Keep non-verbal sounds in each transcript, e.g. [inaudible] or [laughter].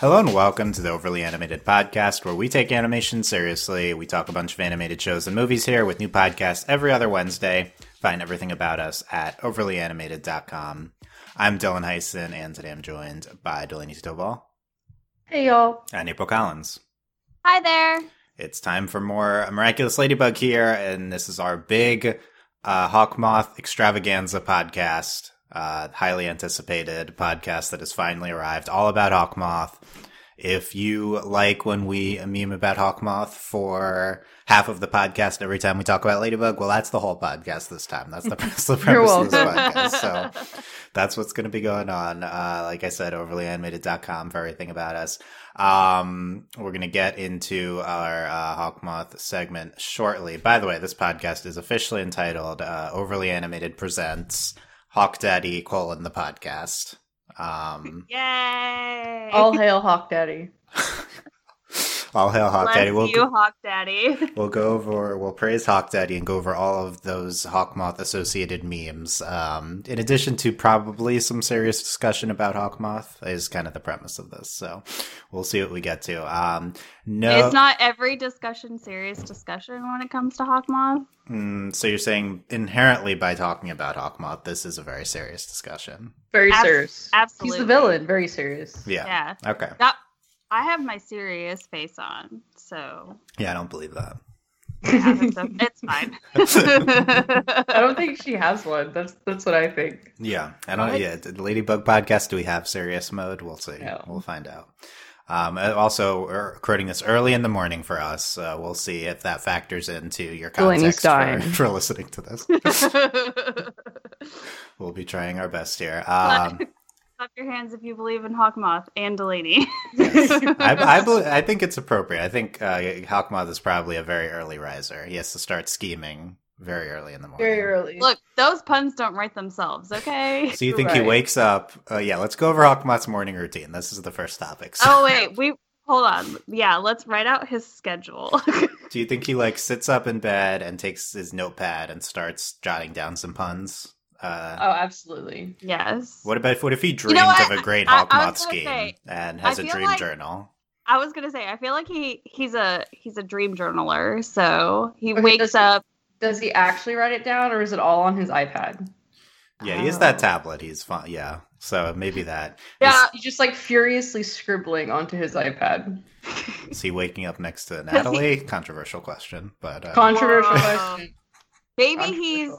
Hello and welcome to the Overly Animated Podcast, where we take animation seriously. We talk a bunch of animated shows and movies here with new podcasts every other Wednesday. Find everything about us at overlyanimated.com. I'm Dylan Heisen, and today I'm joined by Delaney Stovall Hey y'all. and April Collins. Hi there. It's time for more Miraculous Ladybug here, and this is our big uh, Hawkmoth extravaganza podcast. Uh, highly anticipated podcast that has finally arrived, all about Hawkmoth. If you like when we meme about Hawkmoth for half of the podcast every time we talk about Ladybug, well, that's the whole podcast this time. That's the, [laughs] that's the premise of this podcast. So [laughs] that's what's going to be going on. Uh, like I said, overlyanimated.com for everything about us. Um, we're going to get into our uh, Hawkmoth segment shortly. By the way, this podcast is officially entitled uh, Overly Animated Presents Hawk Daddy colon the podcast. Um, Yay. All hail Hawk Daddy. [laughs] all hail Hawk Bless Daddy. We'll, you, Hawk Daddy. [laughs] we'll go over, we'll praise Hawk Daddy and go over all of those Hawkmoth associated memes. Um, in addition to probably some serious discussion about Hawkmoth is kind of the premise of this. So we'll see what we get to. Um, no, It's not every discussion serious discussion when it comes to Hawkmoth. Mm, so you're saying inherently by talking about Hawkmoth, this is a very serious discussion. Very Ab- serious. absolutely. He's the villain. Very serious. Yeah. Yeah. Okay. That, I have my serious face on, so Yeah, I don't believe that. yeah, it's, it's fine. [laughs] I don't think she has one. That's that's what I think. Yeah, I don't. What? Yeah, the Ladybug podcast. Do we have serious mode? We'll see. No. We'll find out. Um, uh, also, recording this early in the morning for us. Uh, we'll see if that factors into your Delaney's context for, dying. for listening to this. [laughs] We'll be trying our best here. [laughs] Um, Clap your hands if you believe in Hawkmoth and Delaney. [laughs] I, I, bel I think it's appropriate. I think uh, Hawkmoth is probably a very early riser. He has to start scheming very early in the morning. Very early. Look, those puns don't write themselves, okay? [laughs] So you think he wakes up? Uh, yeah, let's go over Hawkmoth's morning routine. This is the first topic. So, Oh wait, we hold on. Yeah, let's write out his schedule. [laughs] do you think he like sits up in bed and takes his notepad and starts jotting down some puns? Uh, oh, absolutely. yes. what about what if he dreamed know what? of a great I- I Hawkmoth was scheme say, and has I a feel dream like- journal? I was gonna say, I feel like he he's a he's a dream journaler. So he Okay, wakes does- up. Does he actually write it down, or is it all on his iPad? Yeah, he has that Oh. tablet. He's fun. Yeah, so maybe that. Yeah. He's just like furiously scribbling onto his iPad. [laughs] Is he waking up next to Natalie? Controversial question, but uh, Controversial question. Maybe Controversial. he's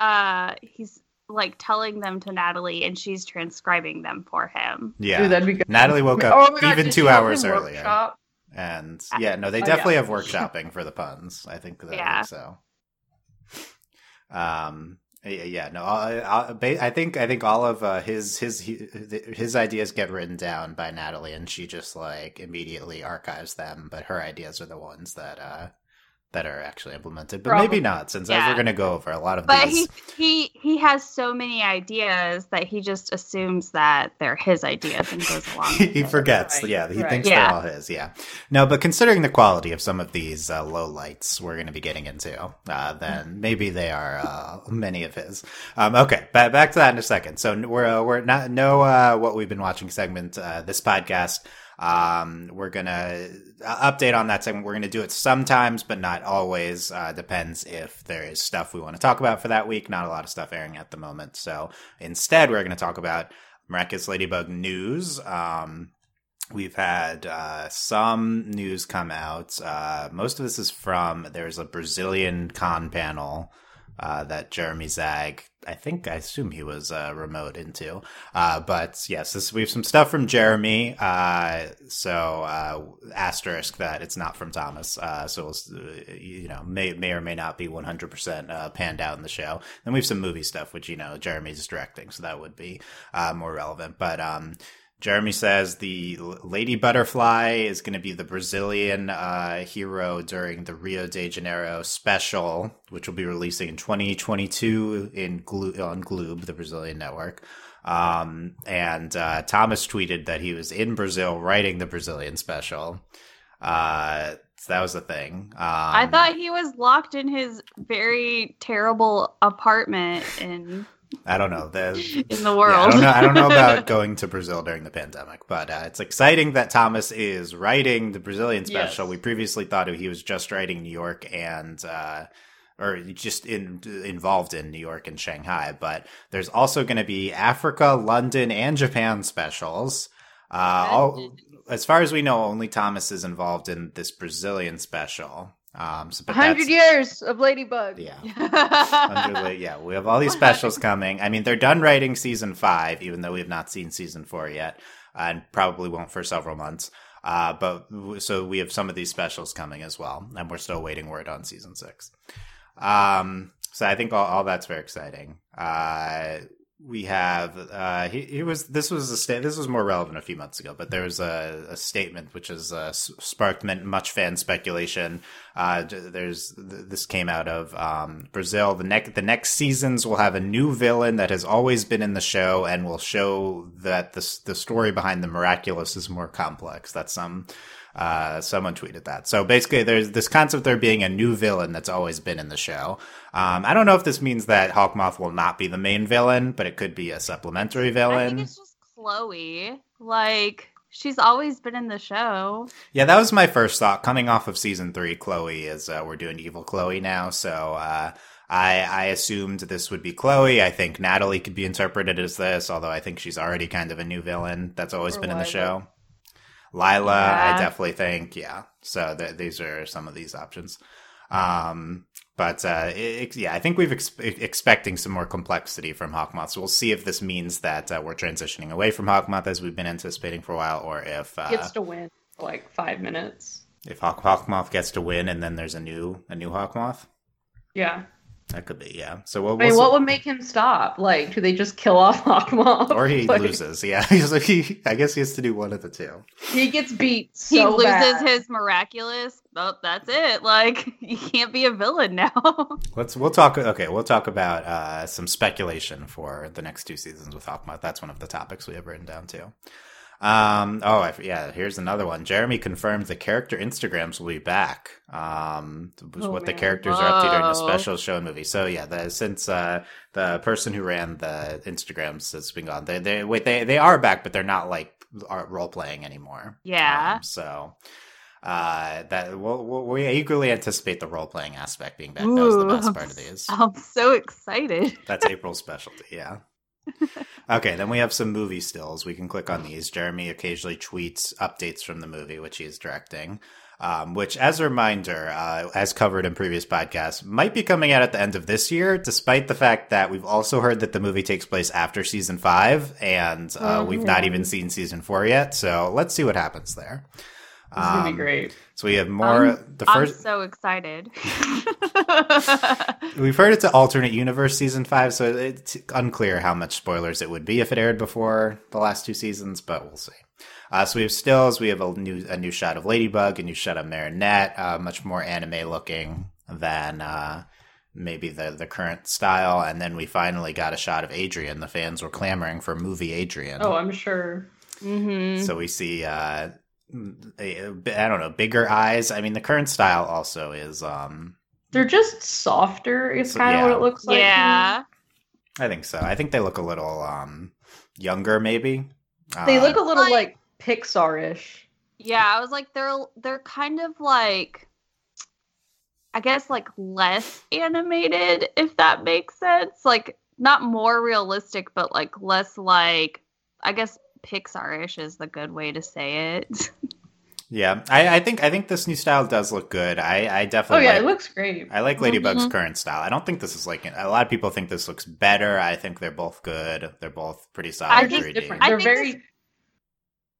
uh he's like telling them to Natalie, and she's transcribing them for him. yeah, Ooh, that'd be good. Natalie woke Oh up my God, even did two hours him earlier. workshop? And yeah, no, they Oh, definitely yeah. have [laughs] workshopping for the puns. I think that Yeah. so. Um. Yeah, yeah, no. I, I, I think I think all of uh, his his his ideas get written down by Natalie, and she just like immediately archives them. But her ideas are the ones that uh that are actually implemented. But maybe not, since as Yeah. we're going to go over a lot of But these. he he he has so many ideas that he just assumes that they're his ideas and goes [laughs] along. he with forgets. Right, Yeah, he right. thinks Yeah. they're all his. Yeah. No, but considering the quality of some of these uh, low lights we're going to be getting into, uh, then maybe they are uh, many of his. Um, okay, ba- back to that in a second. So we're uh, we're not no uh, what we've been watching segment uh, this podcast. Um, we're gonna uh, update on that segment. We're gonna do it sometimes, but not always. Uh, depends if there is stuff we want to talk about for that week. Not a lot of stuff airing at the moment. So instead, we're gonna talk about Miraculous Ladybug news. Um, we've had uh, some news come out. Uh, most of this is from there's a Brazilian con panel uh, that Jeremy Zag, I think, I assume he was uh, remote into. Uh, but yes, this, we have some stuff from Jeremy. Uh, so uh, asterisk that it's not from Thomas. So you know, may may or may not be 100% uh, panned out in the show. Then we have some movie stuff, which you know Jeremy's directing, so that would be more relevant. But um, Jeremy says the Lady Butterfly is going to be the Brazilian uh, hero during the Rio de Janeiro special, which will be releasing in 2022 in Glo- on Gloob, the Brazilian network. Um, and uh, Thomas tweeted that he was in Brazil writing the Brazilian special. Uh, so that was the thing. Um, I thought he was locked in his very terrible apartment in I don't know. The, in the yeah, world. I don't know. I don't know about [laughs] going to Brazil during the pandemic, but uh, it's exciting that Thomas is writing the Brazilian special. Yes. We previously thought he was just writing New York and. Uh, or just in involved in New York and Shanghai, but there's also going to be Africa, London, and Japan specials. Uh, all, as far as we know, only Thomas is involved in this Brazilian special. Um, so, but hundred years of Ladybug. Yeah. [laughs] Yeah, we have all these specials coming. I mean, they're done writing season five, even though we have not seen season four yet, and probably won't for several months. Uh, but so we have some of these specials coming as well, and we're still waiting word on season six. Um, so I think all, all that's very exciting. Uh, we have uh, he, he was this was a this was more relevant a few months ago, but there was a, a statement which has uh, sparked much fan speculation. Uh, there's th- this came out of um, Brazil. The next the next seasons will have a new villain that has always been in the show, and will show that the the story behind the miraculous is more complex. That's some. Uh, someone tweeted that. So basically, there's this concept there being a new villain that's always been in the show. Um, I don't know if this means that Hawkmoth will not be the main villain, but it could be a supplementary I villain. think it's just Chloe. Like she's always been in the show. Yeah, that was my first thought. Coming off of season three, Chloe is uh, we're doing evil Chloe now, so uh, I I assumed this would be Chloe. I think Natalie could be interpreted as this, although I think she's already kind of a new villain that's always Or been in the show. Lila, I definitely think, yeah. So th- these are some of these options. Um, but uh, it, yeah, I think we've ex- expecting some more complexity from Hawkmoth. So we'll see if this means that uh, we're transitioning away from Hawkmoth as we've been anticipating for a while, or if uh, Gets to win for like five minutes. if Hawk, Hawkmoth gets to win and then there's a new a new Hawkmoth. Yeah. That could be, yeah. So we'll, I mean, we'll what would make him stop? Like, do they just kill off [laughs] Hawkmoth? or he [laughs] Like, loses. Yeah, [laughs] he's like he. I guess he has to do one of the two. He gets beat he loses bad. his miraculous. Oh, that's it. Like you can't be a villain now. Let's we'll talk. Okay, we'll talk about uh, some speculation for the next two seasons with Hawkmoth. That's one of the topics we have written down too. Um, oh, I, yeah. Here's another one. Jeremy confirmed the character Instagrams will be back. Um, was Oh, what the man. characters are up to during the special show and movie. So yeah, the, since uh, the person who ran the Instagrams has been gone, they they wait they they are back, but they're not like role playing anymore. Yeah. Um, so uh, that we'll, we'll, we eagerly anticipate the role playing aspect being back. that was the best part of [laughs] these. I'm so excited. That's April's specialty. Yeah. Okay, then we have some movie stills. We can click on these. Jeremy occasionally tweets updates from the movie, which he is directing. Um, which, as a reminder, uh, as covered in previous podcasts, might be coming out at the end of this year, despite the fact that we've also heard that the movie takes place after season five, and uh, Oh, we've not even seen season four yet. So let's see what happens there. This is gonna Um, be great. So we have more. I'm- the I'm first so excited. [laughs] We've heard it's an alternate universe season five, so it's unclear how much spoilers it would be if it aired before the last two seasons, but we'll see. Uh, so we have stills, we have a new a new shot of Ladybug, a new shot of Marinette, uh, much more anime looking than uh, maybe the the current style, and then we finally got a shot of Adrien. The fans were clamoring for movie Adrien. Oh, I'm sure. hmm So we see, uh, a- a- I don't know, bigger eyes. I mean, the current style also is, um, They're just softer. Is So- kind of yeah. what it looks like. yeah. I think so. I think they look a little um, younger, maybe. They Uh, look a little Like- like Pixar-ish. Yeah, I was like they're they're kind of like I guess like less animated if that makes sense. Like not more realistic but like less like I guess Pixar-ish is the good way to say it. [laughs] Yeah, I, I think I think this new style does look good. I, I Oh definitely yeah, like, it looks great. I like Ladybug's Mhm. current style. I don't think this is like a lot of people think this looks better. I think they're both good. They're both pretty solid They're think- just 3D. different. They're think very this-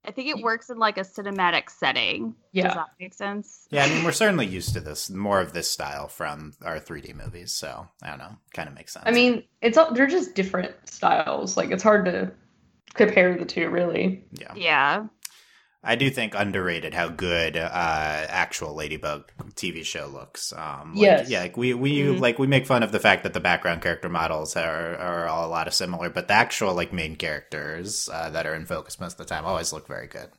I think it works in like a cinematic setting. Yeah. Does that make sense? Yeah, I mean we're certainly used to this more of this style from our 3D movies. So I don't know, kind of makes sense. I mean, it's all, they're just different styles. Like it's hard to compare the two, really. yeah. Yeah. I do think underrated how good uh, actual Ladybug TV show looks. Um, like, Yes. yeah, like we we Mhm. like we make fun of the fact that the background character models are are all a lot of similar, but the actual like main characters uh, that are in focus most of the time always look very good.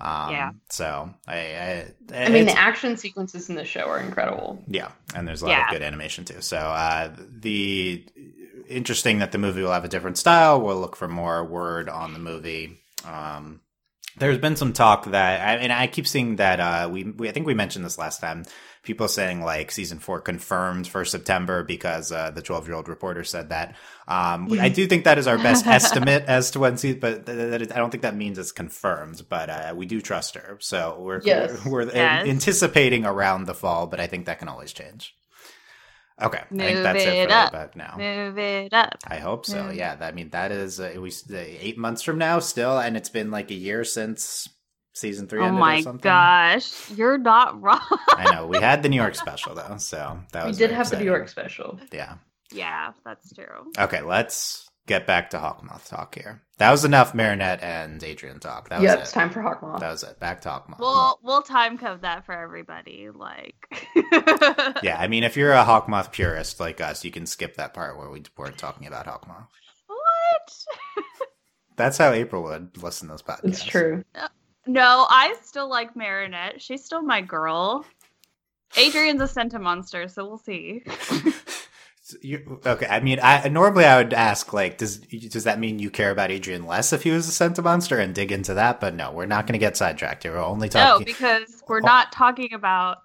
Um, Yeah. So I I, I mean, the action sequences in the show are incredible. yeah, and there's a lot Yeah. of good animation too. So uh, the interesting that the movie will have a different style. We'll look for more word on the movie. Um, there's been some talk that, I, and I keep seeing that uh, we, we, I think we mentioned this last time. People saying like season four confirmed for September because uh, the 12 year old reporter said that. Um, I do think that is our best [laughs] estimate as to when season, but th- th- th- I don't think that means it's confirmed. But uh, we do trust her, so we're Yes. we're, we're Yes. anticipating around the fall. But I think that can always change. Okay, I think that's it, it for up. about now. Move it up. I hope so. Yeah. Yeah, that- I mean that is uh, we uh, eight months from now still, and it's been like a year since season three. Oh ended or my something. gosh, you're not [laughs] wrong. I know we had the New York special though, so that was We did very have the New. York special. Yeah. yeah, that's true. Okay, let's get back to Hawkmoth talk here. That was enough Marinette and Adrien talk. That Yep, was it's it. time for Hawkmoth. That was it. Back to Hawkmoth. We'll we'll time code that for everybody. Like, [laughs] yeah, I mean, if you're a Hawkmoth purist like us, you can skip that part where we weren't talking about Hawkmoth. what? [laughs] That's how April would listen to this podcast. it's true. Uh, no, I still like Marinette. She's still my girl. Adrien's a Sentimonster, so we'll see. [laughs] So You, okay, I mean, I normally I would ask like, does does that mean you care about Adrien less if he was a Sentimonster and dig into that? But no, we're not going to get sidetracked here. We're only talking. No, because we're Oh. not talking about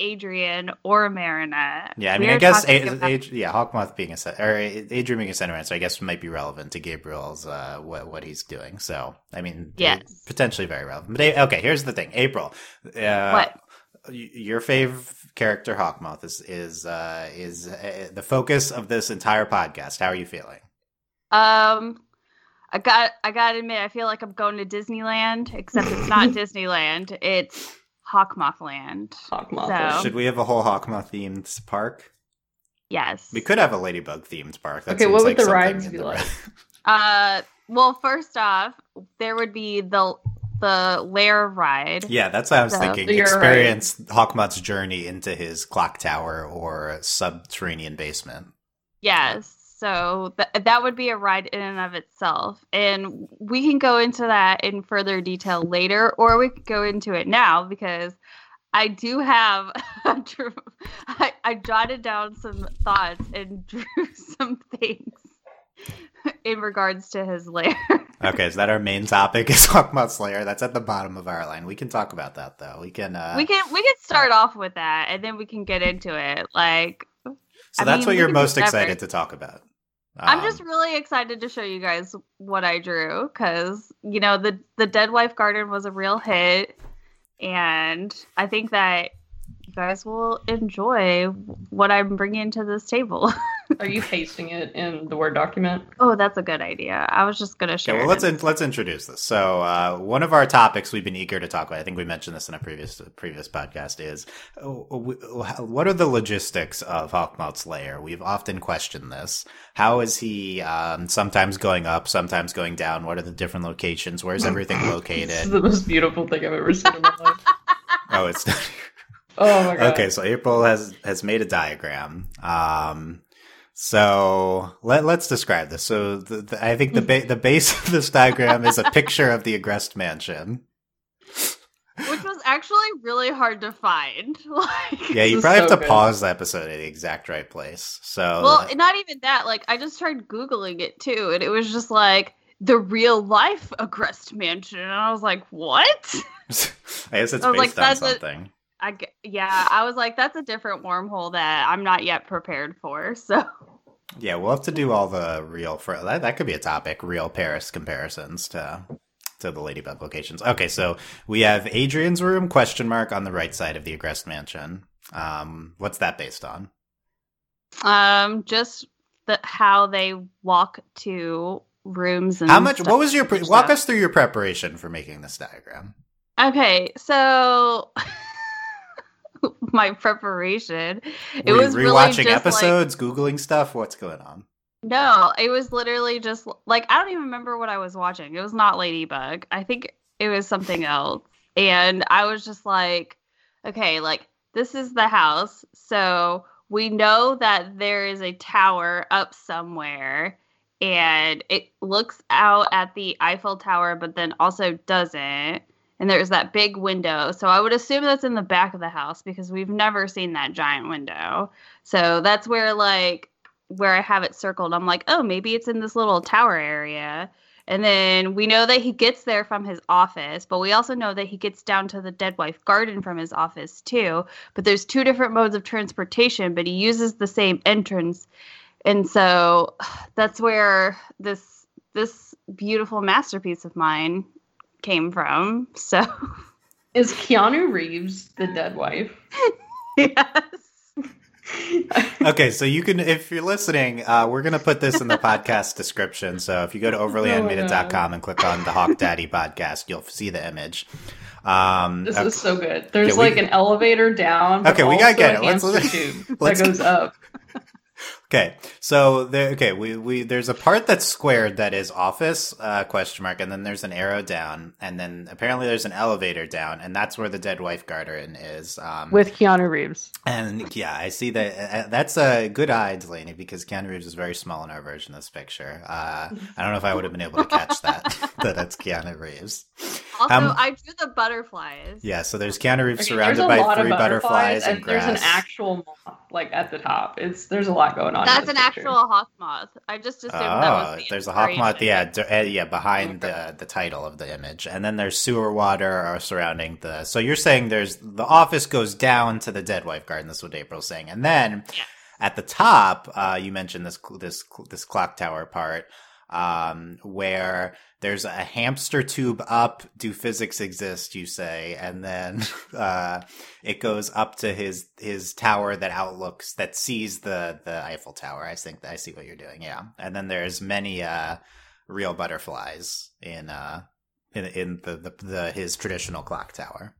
Adrien or Marinette. yeah, I mean, We're I guess a, about- Ad- yeah, Hawkmoth being a or Adrien being a Sentimonster, I guess might be relevant to Gabriel's uh, what what he's doing. So, I mean, Yes. potentially very relevant. But A- okay, here's the thing, April. Uh, What? Your fave character, Hawkmoth, is is uh, is uh, the focus of this entire podcast. How are you feeling? Um, I got I gotta admit, I feel like I'm going to Disneyland, except it's not [laughs] Disneyland. It's Hawkmothland. Hawkmoth. So- Should we have a whole Hawkmoth themed park? Yes. We could have a Ladybug themed park. That Okay, seems what would like the something rides be the- like? [laughs] Uh, well, first off, there would be the the lair ride. yeah, that's what I was So- thinking. You're right. Experience Hawkmoth's journey into his clock tower or subterranean basement. Yes. So th- that would be a ride in and of itself. And we can go into that in further detail later, or we could go into it now because I do have, [laughs] I, I jotted down some thoughts and [laughs] drew some things [laughs] in regards to his lair. [laughs] Okay, is that our main topic? [laughs] Is talk about lair? That's at the bottom of our line. We can talk about that though. We can. Uh, we can we can start off with that and then we can get into it. Like so I that's mean, what you're most excited to talk about. I'm Um, just really excited to show you guys what I drew because you know the the Dead Wife Garden was a real hit, and I think that you guys will enjoy what I'm bringing to this table. [laughs] Are you pasting it in the Word document? oh, that's a good idea. I was just gonna Okay, share. well, let's in- in, let's introduce this. So, uh, one of our topics we've been eager to talk about. I think we mentioned this in a previous previous podcast. Is uh, w- what are the logistics of Hawkmoth's lair? We've often questioned this. How is he um, sometimes going up, sometimes going down? What are the different locations? Where's everything [coughs] This is located? the most beautiful thing I've ever seen in my life. oh, it's [laughs] Oh my god. okay. So April has has made a diagram. Um, so let let's describe this. So the, the, I think the ba- the base of this diagram is a picture of the Agreste mansion. which was actually really hard to find. [laughs] Like, Yeah, you This is probably have to good. pause the episode at the exact right place. So well, not even that. Like, I just tried googling it too, and it was just like the real life Agreste Mansion, and I was like, what? [laughs] I guess it's I was like, based on that's a- something. I yeah, I was like, that's a different wormhole that I'm not yet prepared for. [laughs] So Yeah, we'll have to do all the real for that. That could be a topic. Real Paris comparisons to to the Ladybug locations. Okay, so we have Adrien's room question mark on the right side of the Agreste mansion. Um, what's that based on? um, just the how they walk to rooms and How much? What was your pre- walk us through your preparation for making this diagram? Okay, so [laughs] [laughs] my preparation it Were was really rewatching like episodes, googling stuff. What's going on? No, it was literally just like I don't even remember what I was watching. It was not Ladybug. I think it was something else. And I was just like, okay, like this is the house. So we know that there is a tower up somewhere and it looks out at the Eiffel Tower but then also doesn't. And there's that big window. So I would assume that's in the back of the house because we've never seen that giant window. So that's where like where I have it circled. I'm like, oh, maybe it's in this little tower area. And then we know that he gets there from his office, but we also know that he gets down to the Dead Wife Garden from his office too. But there's two different modes of transportation, but he uses the same entrance. And so [sighs] that's where this this beautiful masterpiece of mine came from. So Is Keanu Reeves the dead wife? [laughs] yes. okay, so you can, if you're listening, uh, we're going to put this in the podcast [laughs] description. So if you go to overlyanimated.com and click on the Hawk Daddy podcast, you'll see the image. Um, This okay. is so good. There's Yeah, we- like an elevator down. Okay, we gotta get it. Let's- hamster [laughs] tube let's- that goes up. Okay, so there. Okay, we we there's a part that's squared that is office uh, question mark, and then there's an arrow down, and then apparently there's an elevator down, and that's where the dead wife garden is. Um, With Keanu Reeves. and yeah, I see that. Uh, that's a good eye, Delaney, because Keanu Reeves is very small in our version of this picture. Uh, I don't know if I would have been able to catch that [laughs] that that's Keanu Reeves. Also, Um, I drew the butterflies. Yeah, so there's Keanu Reeves Okay, surrounded by three of butterflies, and, and there's an actual moth like at the top. It's there's a lot going on. That's an picture. actual hawk moth. I just assumed that Oh, was the there's a hawk moth, yeah, d- uh, yeah, behind the the title of the image, and then there's sewer water uh, surrounding the. So you're saying there's the office goes down to the dead wife garden. That's what April's saying, and then Yes. at the top, uh, you mentioned this this this clock tower part, um, where there's a hamster tube up. Do physics exist? You say, and then [laughs] uh, it goes up to his his tower that outlooks that sees the the Eiffel Tower. I think I see what you're doing. Yeah, and then there's many uh, real butterflies in uh in in the, the the his traditional clock tower.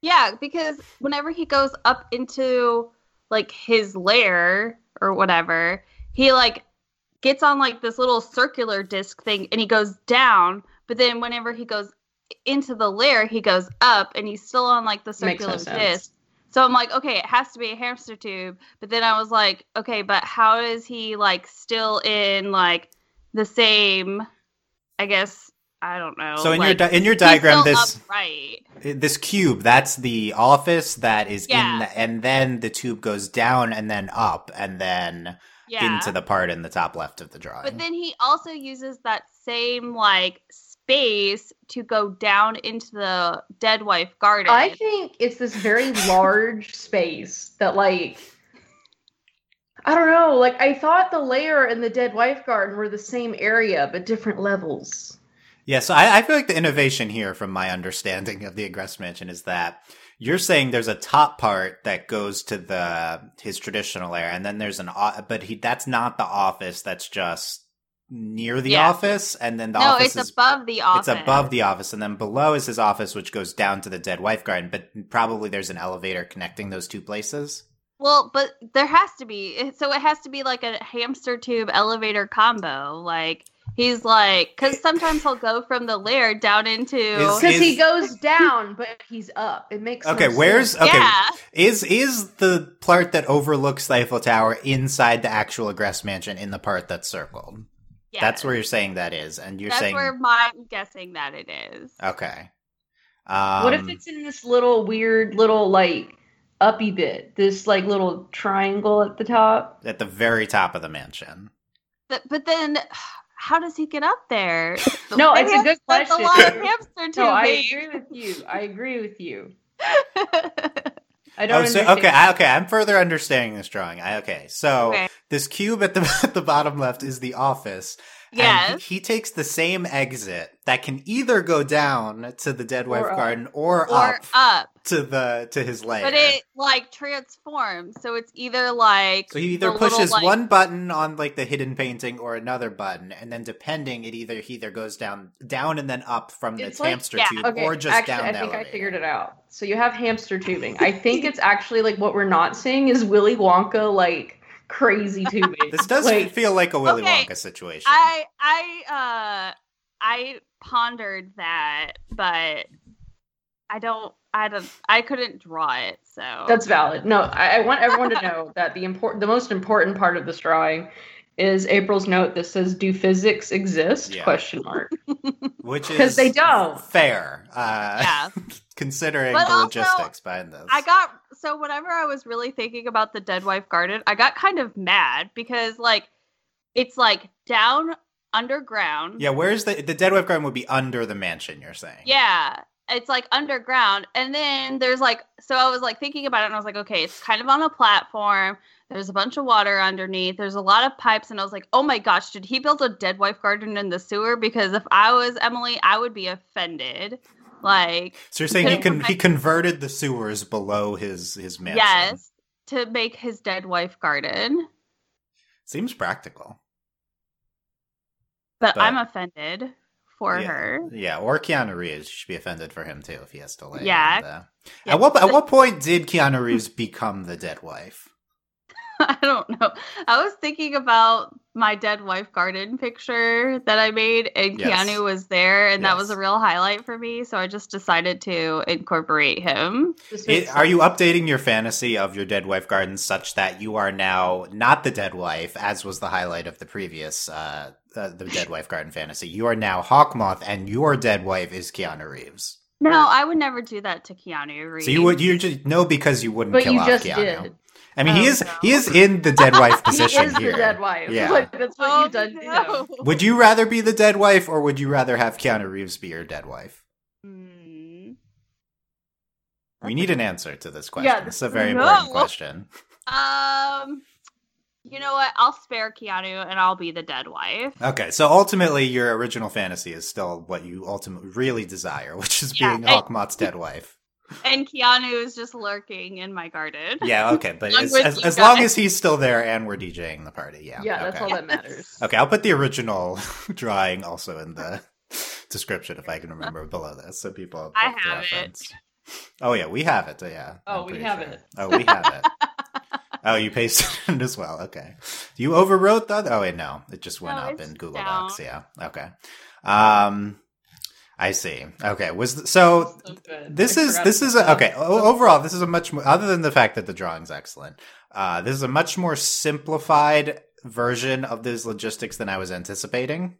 Yeah, because whenever he goes up into like his lair or whatever, he like gets on like this little circular disc thing and he goes down, but then whenever he goes into the lair, he goes up and he's still on like the no circular sense. disc. So I'm like, okay, it has to be a hamster tube. But then I was like, okay, but how is he like still in like the same I guess I don't know. So in your di- in your diagram, this upright. this cube that's the office that is Yeah. in the, and then the tube goes down and then up and then Yeah. into the part in the top left of the drawing. But then he also uses that same like space to go down into the dead wife garden. I think it's this very large space that like I don't know, like I thought the layer and the dead wife garden were the same area but different levels. Yeah, so I, I feel like the innovation here, from my understanding of the Agreste Mansion, is that you're saying there's a top part that goes to the his traditional area, and then there's an but he that's not the office. That's just near the Yeah. office, and then the no, office it's is above the office. it's above the office, and then below is his office, which goes down to the dead wife garden. But probably there's an elevator connecting those two places. Well, but there has to be. So it has to be like a hamster tube elevator combo. Like he's like, because sometimes he'll go from the lair down into. Because he goes down but he's up. It makes no Okay, where's sense. okay? Yeah. Is is the part that overlooks the Eiffel Tower inside the actual Agreste Mansion in the part that's circled? yeah. That's where you're saying that is, and you're That's saying where I'm guessing that it is. okay. Um, what if it's in this little weird little like uppy bit? This like little triangle at the top? at the very top of the mansion? But, but then, how does he get up there? [laughs] No, Maybe it's a I good question. A lot of hamster No, I agree with you. I agree with you. [laughs] I Oh, don't so okay, I, okay. I'm further understanding this drawing. I, okay, so Okay. this cube at the [laughs] at the bottom left is the office. and Yes. he, he takes the same exit that can either go down to the dead wife up. garden or, or up, up. To the to his lair. But it like transforms. So it's either like So he either the little, pushes like- one button on like the hidden painting or another button, and then depending, it either he either goes down, down and then up from the like- hamster yeah. tube, Okay, or just actually, down. I the think I figured it out. So you have hamster tubing. I think it's actually like what we're not seeing is Willy Wonka like crazy [laughs] tubing. This does Like, feel like a Willy Okay, Wonka situation. I I uh I pondered that, but I don't I don't I couldn't draw it. So That's valid. No, I, I want everyone to know that the important, the most important part of this drawing is April's note that says, "Do physics exist?" Yeah. Question mark. [laughs] which is because they don't. fair, uh, yeah. [laughs] considering But the also, logistics behind this. I got so whenever I was really thinking about the dead wife garden, I got kind of mad because like It's like down underground. Yeah, where's the the dead wife garden would be under the mansion? You're saying? Yeah. It's like underground. And then there's like, so I was like thinking about it and I was like, okay, it's kind of on a platform. There's a bunch of water underneath. There's a lot of pipes. And I was like, oh my gosh, did he build a dead wife garden in the sewer? Because if I was Emily, I would be offended. Like, So you're saying he couldn't he converted the sewers below his his mansion? yes, to make his dead wife garden. Seems practical. But, But- I'm offended for Yeah. her. Yeah, or Keanu Reeves should be offended for him too if he has to lay. Yeah. and, uh, Yeah. At what at what point did Keanu Reeves become the dead wife? [laughs] I don't know. I was thinking about my dead wife garden picture that I made, and Yes. Keanu was there, and that was a real highlight for me. So I just decided to incorporate him. It- are you updating your fantasy of your dead wife garden such that you are now not the dead wife, as was the highlight of the previous uh, uh the dead wife garden fantasy? You are now Hawkmoth, and your dead wife is Keanu Reeves. No, I would never do that to Keanu Reeves. So you would you just no because you wouldn't But kill you off just Keanu. did. I mean, he Oh, is no. he is in the dead [laughs] wife position He position is here. the dead wife. Yeah. Like, that's what Oh, you've done to no. him. Would you rather be the dead wife, or would you rather have Keanu Reeves be your dead wife? Hmm. We need an answer to this question. Yeah, it's a very no. important question. [laughs] Um, you know what? I'll spare Keanu, and I'll be the dead wife. Okay, so ultimately, your original fantasy is still what you ultimately really desire, which is Yeah, being I- Hawkmoth's dead wife. And Keanu is just lurking in my garden. Yeah, [laughs] okay, but as, as, as long as he's still there and we're DJing the party, yeah. Yeah, that's okay. all that matters. [laughs] Okay, I'll put the original [laughs] drawing also in the description if I can remember below this, so people have I both have it. reference. Oh yeah, we have it. Yeah. Oh, we have sure. it. Oh, we have it. oh, you pasted it as well. Okay. You overwrote that? Oh wait, no, it just went No, up in Google down. Docs. Yeah. Okay. Um, I see. Okay. Was th- so So this I is this is a, okay. Overall, this is a much more other than the fact that the drawing's excellent. Uh, this is a much more simplified version of these logistics than I was anticipating.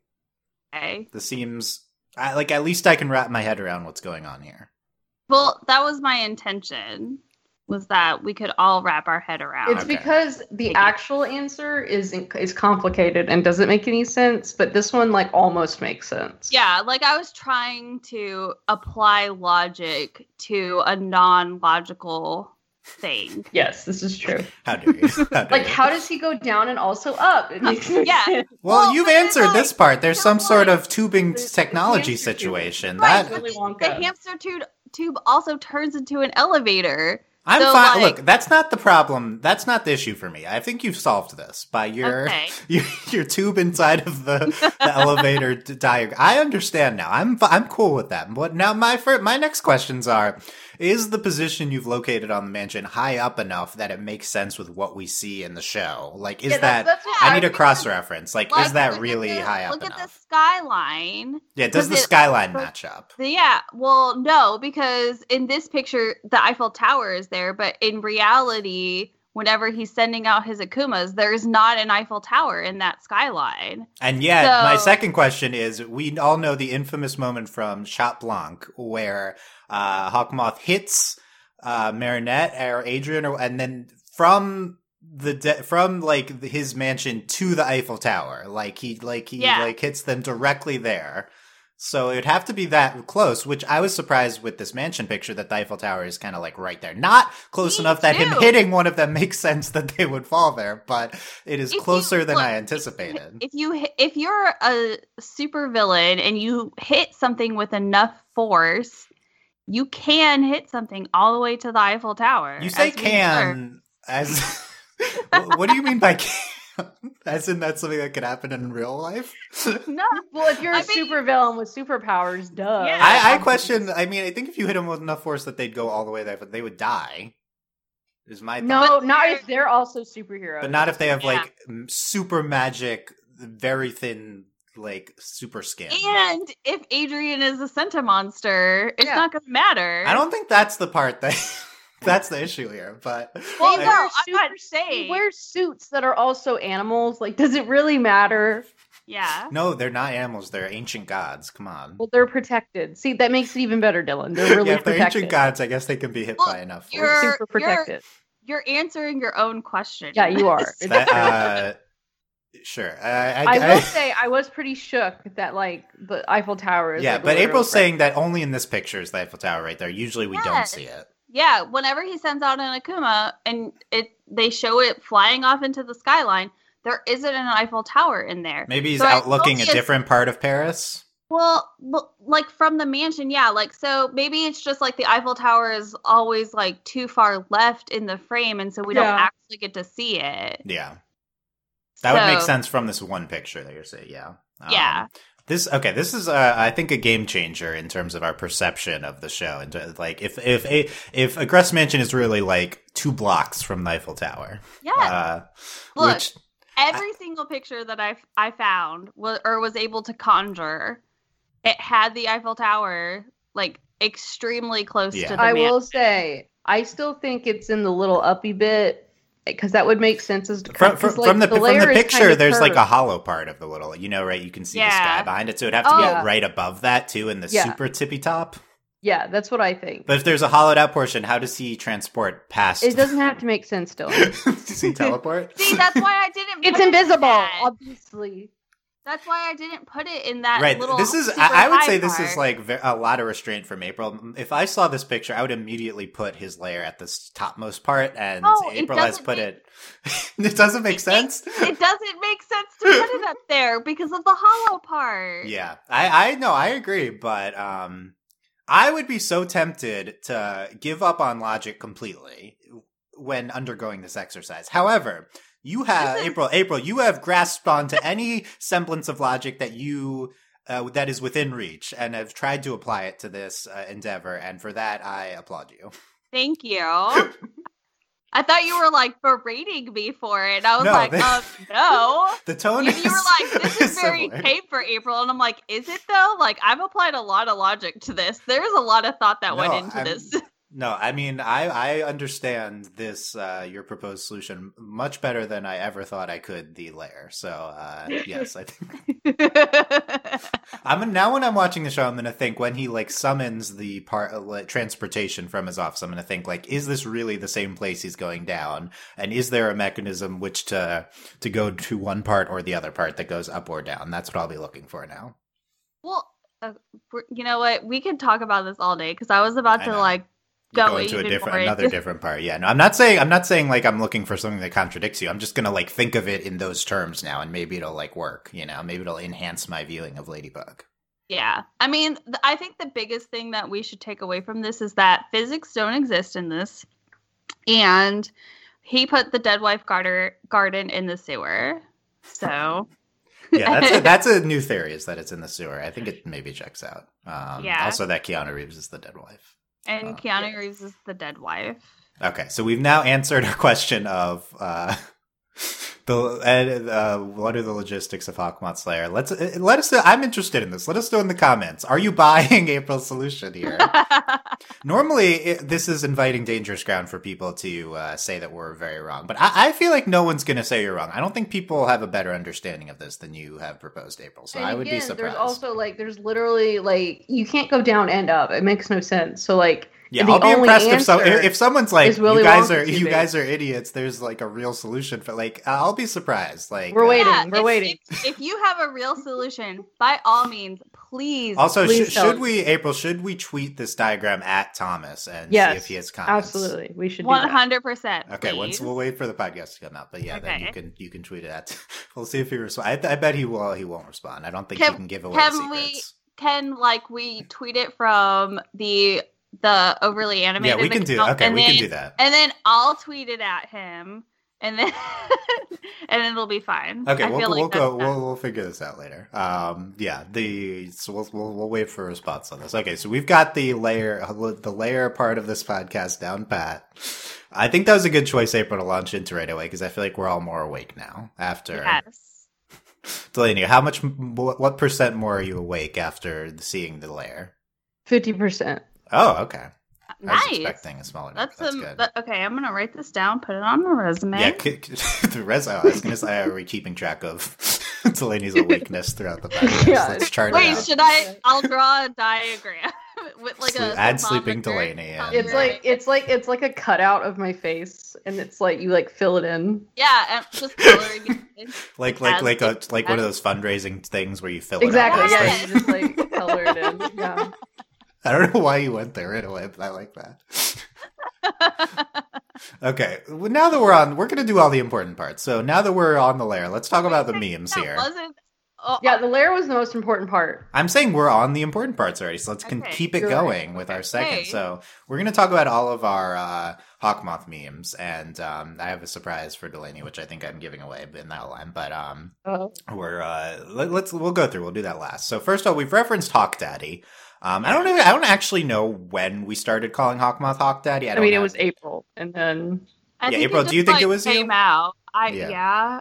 Okay. This seems I, like at least I can wrap my head around what's going on here. Well, that was my intention. Was that we could all wrap our head around? It's Okay. because the Thank you. actual answer is is complicated and doesn't make any sense, but this one like almost makes sense. Yeah, like I was trying to apply logic to a non-logical thing. Yes, this is true. [laughs] How dare you? How dare Like, you. how does he go down and also up? It makes no [laughs] Yeah. sense. Well, Well, you've but it's answered like- this part. There's some it's sort of tubing There's- technology it's hamster tube. situation. Right, That the, the hamster tube tube also turns into an elevator. I'm so, fine. like- Look, that's not the problem. That's not the issue for me. I think you've solved this by your Okay. [laughs] your, your tube inside of the, the elevator diagram. I understand now. I'm I'm cool with that. But now my my next questions are: Is the position you've located on the mansion high up enough that it makes sense with what we see in the show? Like, is Yeah, that? that's, I I need a cross reference. Like, Like, is that really the- high up Look enough? at the skyline. yeah. Does the it- skyline match up? Yeah, well, no, because in this picture, the Eiffel Tower is there, but in reality, whenever he's sending out his Akumas, there's not an Eiffel Tower in that skyline. And yet, my second question is: We all know the infamous moment from Chat Blanc where uh, Hawkmoth hits uh, Marinette or Adrien, or, and then from the de- from like his mansion to the Eiffel Tower, like he like he Yeah. like hits them directly there. So it'd have to be that close, which I was surprised with this mansion picture that the Eiffel Tower is kind of like right there. Not close Me enough that him hitting one of them [laughs] makes sense that they would fall there, but it is If you- closer than look, I anticipated. If you if you're a super villain and you hit something with enough force, you can hit something all the way to the Eiffel Tower. You say as can as [laughs] what do you mean by can? [laughs] As in that's something that could happen in real life? [laughs] No. Well, if you're a I mean- super villain with superpowers, duh. Yeah. I, I question. I mean, I think if you hit them with enough force that they'd go all the way there, but they would die. Is my thought. No, not if they're also superheroes. but not if they have Yeah. like super magic, very thin, like super skin. And if Adrien is a Sentimonster, it's Yeah. not going to matter. I don't think that's the part that [laughs] that's the issue here. But Well, They no, I- wear I'm not super- saying. They wear suits that are also animals. Like, does it really matter? Yeah. no, they're not animals. They're ancient gods. Come on. Well, they're protected. See, that makes it even better, Dylan. They're [laughs] really yeah, if they're protected. ancient gods, I guess they can be hit Well, by enough you're- force. super you're- protected. You're answering your own question. Yeah, you are. [laughs] That, uh, Sure. I, I will [laughs] say I was pretty shook that like the Eiffel Tower is. yeah, like, but April's frame. saying that only in this picture is the Eiffel Tower right there. Usually we don't see it. Yeah, whenever he sends out an Akuma and it they show it flying off into the skyline, there isn't an Eiffel Tower in there. Maybe he's So out looking a different part of Paris. Well, well, like from the mansion, yeah. Like so, maybe it's just like the Eiffel Tower is always like too far left in the frame, and so we don't actually get to see it. Yeah. That would make sense from this one picture that you're saying. Yeah. Um, Yeah. This okay. This is, uh, I think, a game changer in terms of our perception of the show. And like, if if a if Agreste Mansion is really like two blocks from the Eiffel Tower, Yeah. uh, Look, which every single picture that I I found was or was able to conjure, it had the Eiffel Tower like extremely close Yeah. to the I man. will say I still think it's in the little uppy bit because that would make sense as from, 'cause, from, like, from the, from the picture, kinda there's like a hollow part of the little, you know, right? You can see the sky behind it, so it'd have to Oh. be Yeah. right above that too, in the Yeah. super tippy top. yeah, that's what I think. But if there's a hollowed out portion, how does he transport past? It doesn't have to make sense still. [laughs] does he [laughs] teleport? See, that's why I didn't. It's put it in invisible, that. obviously. That's why I didn't put it in that right little. this is I, I would say this is like a lot of restraint from april if i saw this picture i would immediately put his layer at this topmost part and it april has put make- it [laughs] it doesn't make It sense it doesn't make sense to put it up there because of the hollow part. yeah i i know i agree but um i would be so tempted to give up on logic completely when undergoing this exercise however you have april april you have grasped onto any semblance of logic that you uh, that is within reach and have tried to apply it to this uh, endeavor and for that i applaud you Thank you. I thought you were like berating me for it. I was No, like, they- um, no. [laughs] the tone You, is, you were like, this [laughs] is very similar. tame for April. And I'm like, is it though? Like, I've applied a lot of logic to this. There's a lot of thought that went into I'm- this. No, I mean I I understand this uh your proposed solution much better than I ever thought I could the layer. So uh [laughs] yes, I think I'm now when I'm watching the show I'm going to think when he like summons the part uh, like, transportation from his office I'm going to think like is this really the same place he's going down and is there a mechanism which to to go to one part or the other part that goes up or down? That's what I'll be looking for now. well, uh, you know what? We could talk about this all day because I was about I to know. like go, go into a different another different part. Yeah, no, I'm not saying I'm not saying like I'm looking for something that contradicts you. I'm just gonna like think of it in those terms now, and maybe it'll like work. You know, maybe it'll enhance my viewing of Ladybug. Yeah. I mean, I think the biggest thing that we should take away from this is that physics don't exist in this. And he put the dead wife garter- garden in the sewer. So, [laughs] Yeah, that's a, [laughs] that's a new theory. Is that it's in the sewer? I think it maybe checks out. Um, Yeah. Also, that Keanu Reeves is the dead wife. And Oh. Keanu Yes. Reeves is the dead wife. Okay, so we've now answered a question of uh, [laughs] the uh, what are the logistics of Hawkmoth's lair. Let's uh, let us. Know, I'm interested in this. Let us know in the comments. Are you buying [laughs] April's solution here? [laughs] Normally, it, this is inviting dangerous ground for people to uh, say that we're very wrong, but I, I feel like no one's going to say you're wrong. I don't think people have a better understanding of this than you have proposed, April. So And I would be surprised. There's also like there's literally like you can't go down and up. It makes no sense. So like yeah, I'll be impressed if so answer if someone's like, "You guys Wonka are you big." guys are idiots." There's like a real solution for like. I'll be surprised. Like We're uh, waiting. Yeah, we're if- waiting. If, if you have a real solution, by all means, please. Also, Please sh- tell should we, April? Should we tweet this diagram at Thomas and Yes, see if he has comments? Absolutely, we should. do One that. hundred percent. Okay, once we'll wait for the podcast to come out, but yeah, then you can you can tweet it at. [laughs] We'll see if he responds. I, I bet he will. He won't respond. I don't think Can- he can give away can we- secrets. Can like we tweet it from the the overly animated. Yeah, we can do. account, Okay, we then, can do that. And then I'll tweet it at him, and then [laughs] and then it'll be fine. Okay, I we'll, feel we'll go. that's- We'll, we'll figure this out later. Um, yeah, the so we'll, we'll we'll wait for a response on this. Okay, so we've got the layer the layer part of this podcast down pat. I think that was a good choice, April, to launch into right away because I feel like we're all more awake now after. Yes. [laughs] Delaney, how much? What, what percent more are you awake after seeing the layer? Fifty percent. Oh, okay. I was Nice. expecting a smaller number. That's, That's, um, good. that- okay. I'm gonna write this down. Put it on my resume. Yeah, c- c- [laughs] the res. oh, I was gonna say, are we keeping track of [laughs] Delaney's [laughs] awakeness throughout the podcast? Yeah. Let's chart it Wait, out. should I? I'll draw a diagram with like Sleep- a add sleeping Delaney in. color. It's like it's like it's like a cutout of my face, and it's like you like fill it in. yeah, and just coloring it in. like Like like like a like one of those fundraising things where you fill it Exactly. up. Yeah, Yes. you just like color it in. Yeah. I don't know why you went there anyway, but I like that. [laughs] Okay, well, now that we're on, we're going to do all the important parts. So now that we're on the lair, let's talk about the memes That here. wasn't. Oh, Yeah, the lair was the most important part. I'm saying we're on the important parts already, so let's can keep it You're going right. with our Okay. second. So we're going to talk about all of our uh, Hawkmoth memes, and um, I have a surprise for Delaney, which I think I'm giving away in that line. But um, Oh. we're uh, let, let's we'll go through. We'll do that last. So first of all, we've referenced Hawk Daddy. Um, I don't know. I don't actually know when we started calling Hawkmoth Hawk Daddy. I, I, don't mean, it was April, and then I Yeah, April, it do you just, think it like, was you? came out? I Yeah. yeah.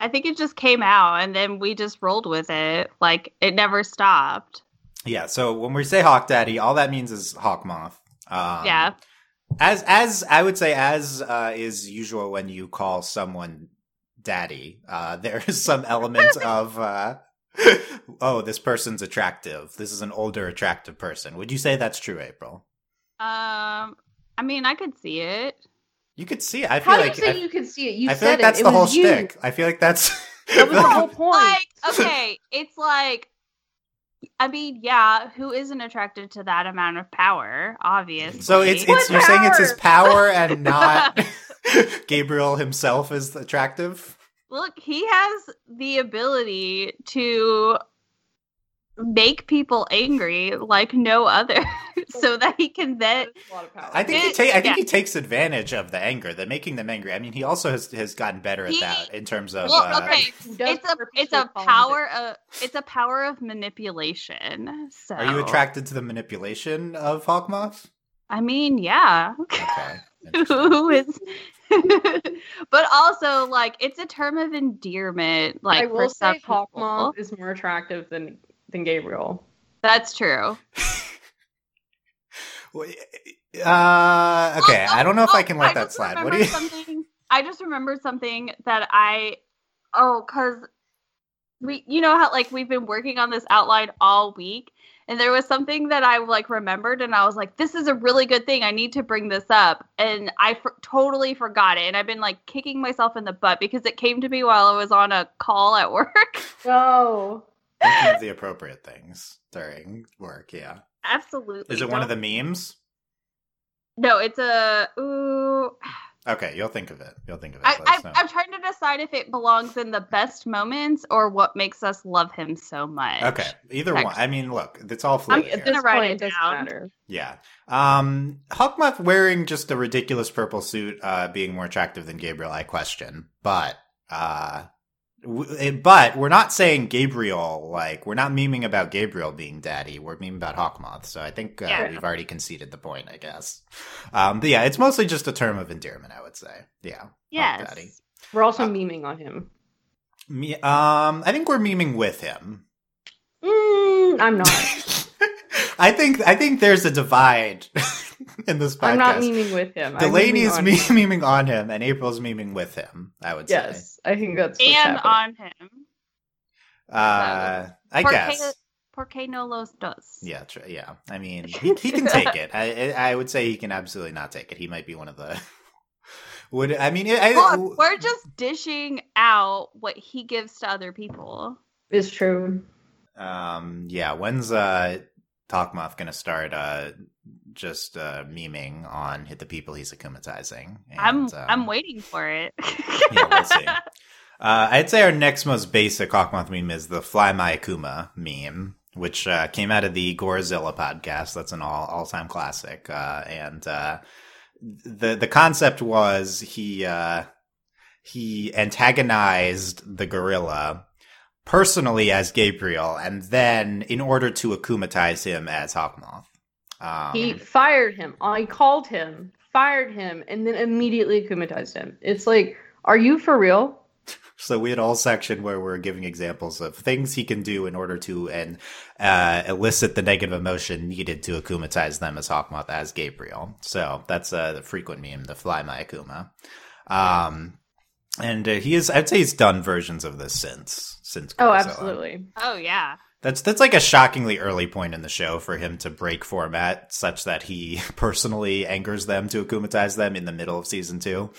I think it just came out, and then we just rolled with it. Like it never stopped. Yeah, so when we say Hawk Daddy, all that means is Hawk Moth. Um, yeah, As as I would say, as uh, is usual when you call someone daddy, uh, [laughs] there is some element of uh, [laughs] oh, this person's attractive. This is an older, attractive person. Would you say that's true, April? Um, I mean, I could see it. You could see it. I feel how do like you say I, you could see it? You I said feel like that's It the was whole you. shtick. I feel like that's That [laughs] was the whole point. Like, okay, it's like, I mean, yeah, who isn't attracted to that amount of power? Obviously. so it's What it's you're saying it's his power and [laughs] not Gabriel himself is attractive. Look, he has the ability to make people angry like no other, [laughs] so that he can then. That's a lot of power. I think he It- ta- I think yeah. he takes advantage of the anger, the making them angry. I mean, he also has has gotten better at He- that in terms of. Well, uh, okay, He does it's a it's a call him power of it's a power of manipulation. So Are you attracted to the manipulation of Hawkmoth? I mean, yeah. Okay. [laughs] Who is? [laughs] but also, like, it's a term of endearment. Like, I will for say Hawkmoth people. is more attractive than than Gabriel. That's true. [laughs] Well, Uh, okay, Oh, I don't know if oh, I can let that slide. What do you? [laughs] I just remembered something that I. Oh, because we, you know how like we've been working on this outline all week, and there was something that I like remembered, and I was like, "This is a really good thing. I need to bring this up," and I for- totally forgot it, and I've been like kicking myself in the butt because it came to me while I was on a call at [laughs] work. No. Thinking of the appropriate things during work. Yeah. Absolutely. Is it one of the memes? No, it's a. Ooh, Okay, you'll think of it. You'll think of it. I, I, I'm trying to decide if it belongs in the best moments or what makes us love him so much. Okay, either one. I mean, look, it's all I'm fluid At here. this gonna write it it down. matter. Yeah. Um, Hawkmoth wearing just a ridiculous purple suit, uh, being more attractive than Gabriel, I question. But, uh, w- it- but we're not saying Gabriel, like, we're not memeing about Gabriel being daddy. We're memeing about Hawkmoth. So I think, uh, Yeah. we've already conceded the point, I guess. Um, but yeah, it's mostly just a term of endearment, I would say. Yeah. Yes. Daddy. We're also Uh, memeing on him. Me, um, I think we're memeing with him. Mm, I'm not. [laughs] I think, I think there's a divide [laughs] [laughs] in this podcast. I'm not memeing with him. I'm Delaney is memeing on me- him. [laughs] memeing on him, and April's memeing with him. I would say. Yes, I think that's what's And happening. on him. Uh, I Porque- guess. Porque no los dos. Yeah, tr- yeah. I mean, he, he can [laughs] take it. I I I would say he can absolutely not take it. He might be one of the. Would I mean? I, Look, we're just dishing out what he gives to other people. It's true. um. Yeah. When's uh Talkmoth gonna start uh just uh memeing on hit the people he's akumatizing? I'm um, I'm waiting for it. [laughs] Yeah, we'll see. Uh, I'd say our next most basic Hawkmoth meme is the Fly My Akuma meme, which uh, came out of the Gorizilla podcast. That's an all all time classic. Uh, and uh, the the concept was he uh, he antagonized the gorilla personally as Gabriel, and then in order to akumatize him as Hawkmoth. Um, He fired him. I called him, fired him, and then immediately akumatized him. It's like, are you for real? [laughs] So we had all section where we're giving examples of things he can do in order to and uh, elicit the negative emotion needed to akumatize them as Hawkmoth as Gabriel. So that's uh, the frequent meme, the Fly My Akuma. Um, and uh, he is, I'd say he's done versions of this since since. Oh, Gorizilla. absolutely. oh yeah. That's that's like a shockingly early point in the show for him to break format such that he [laughs] personally angers them to akumatize them in the middle of season two.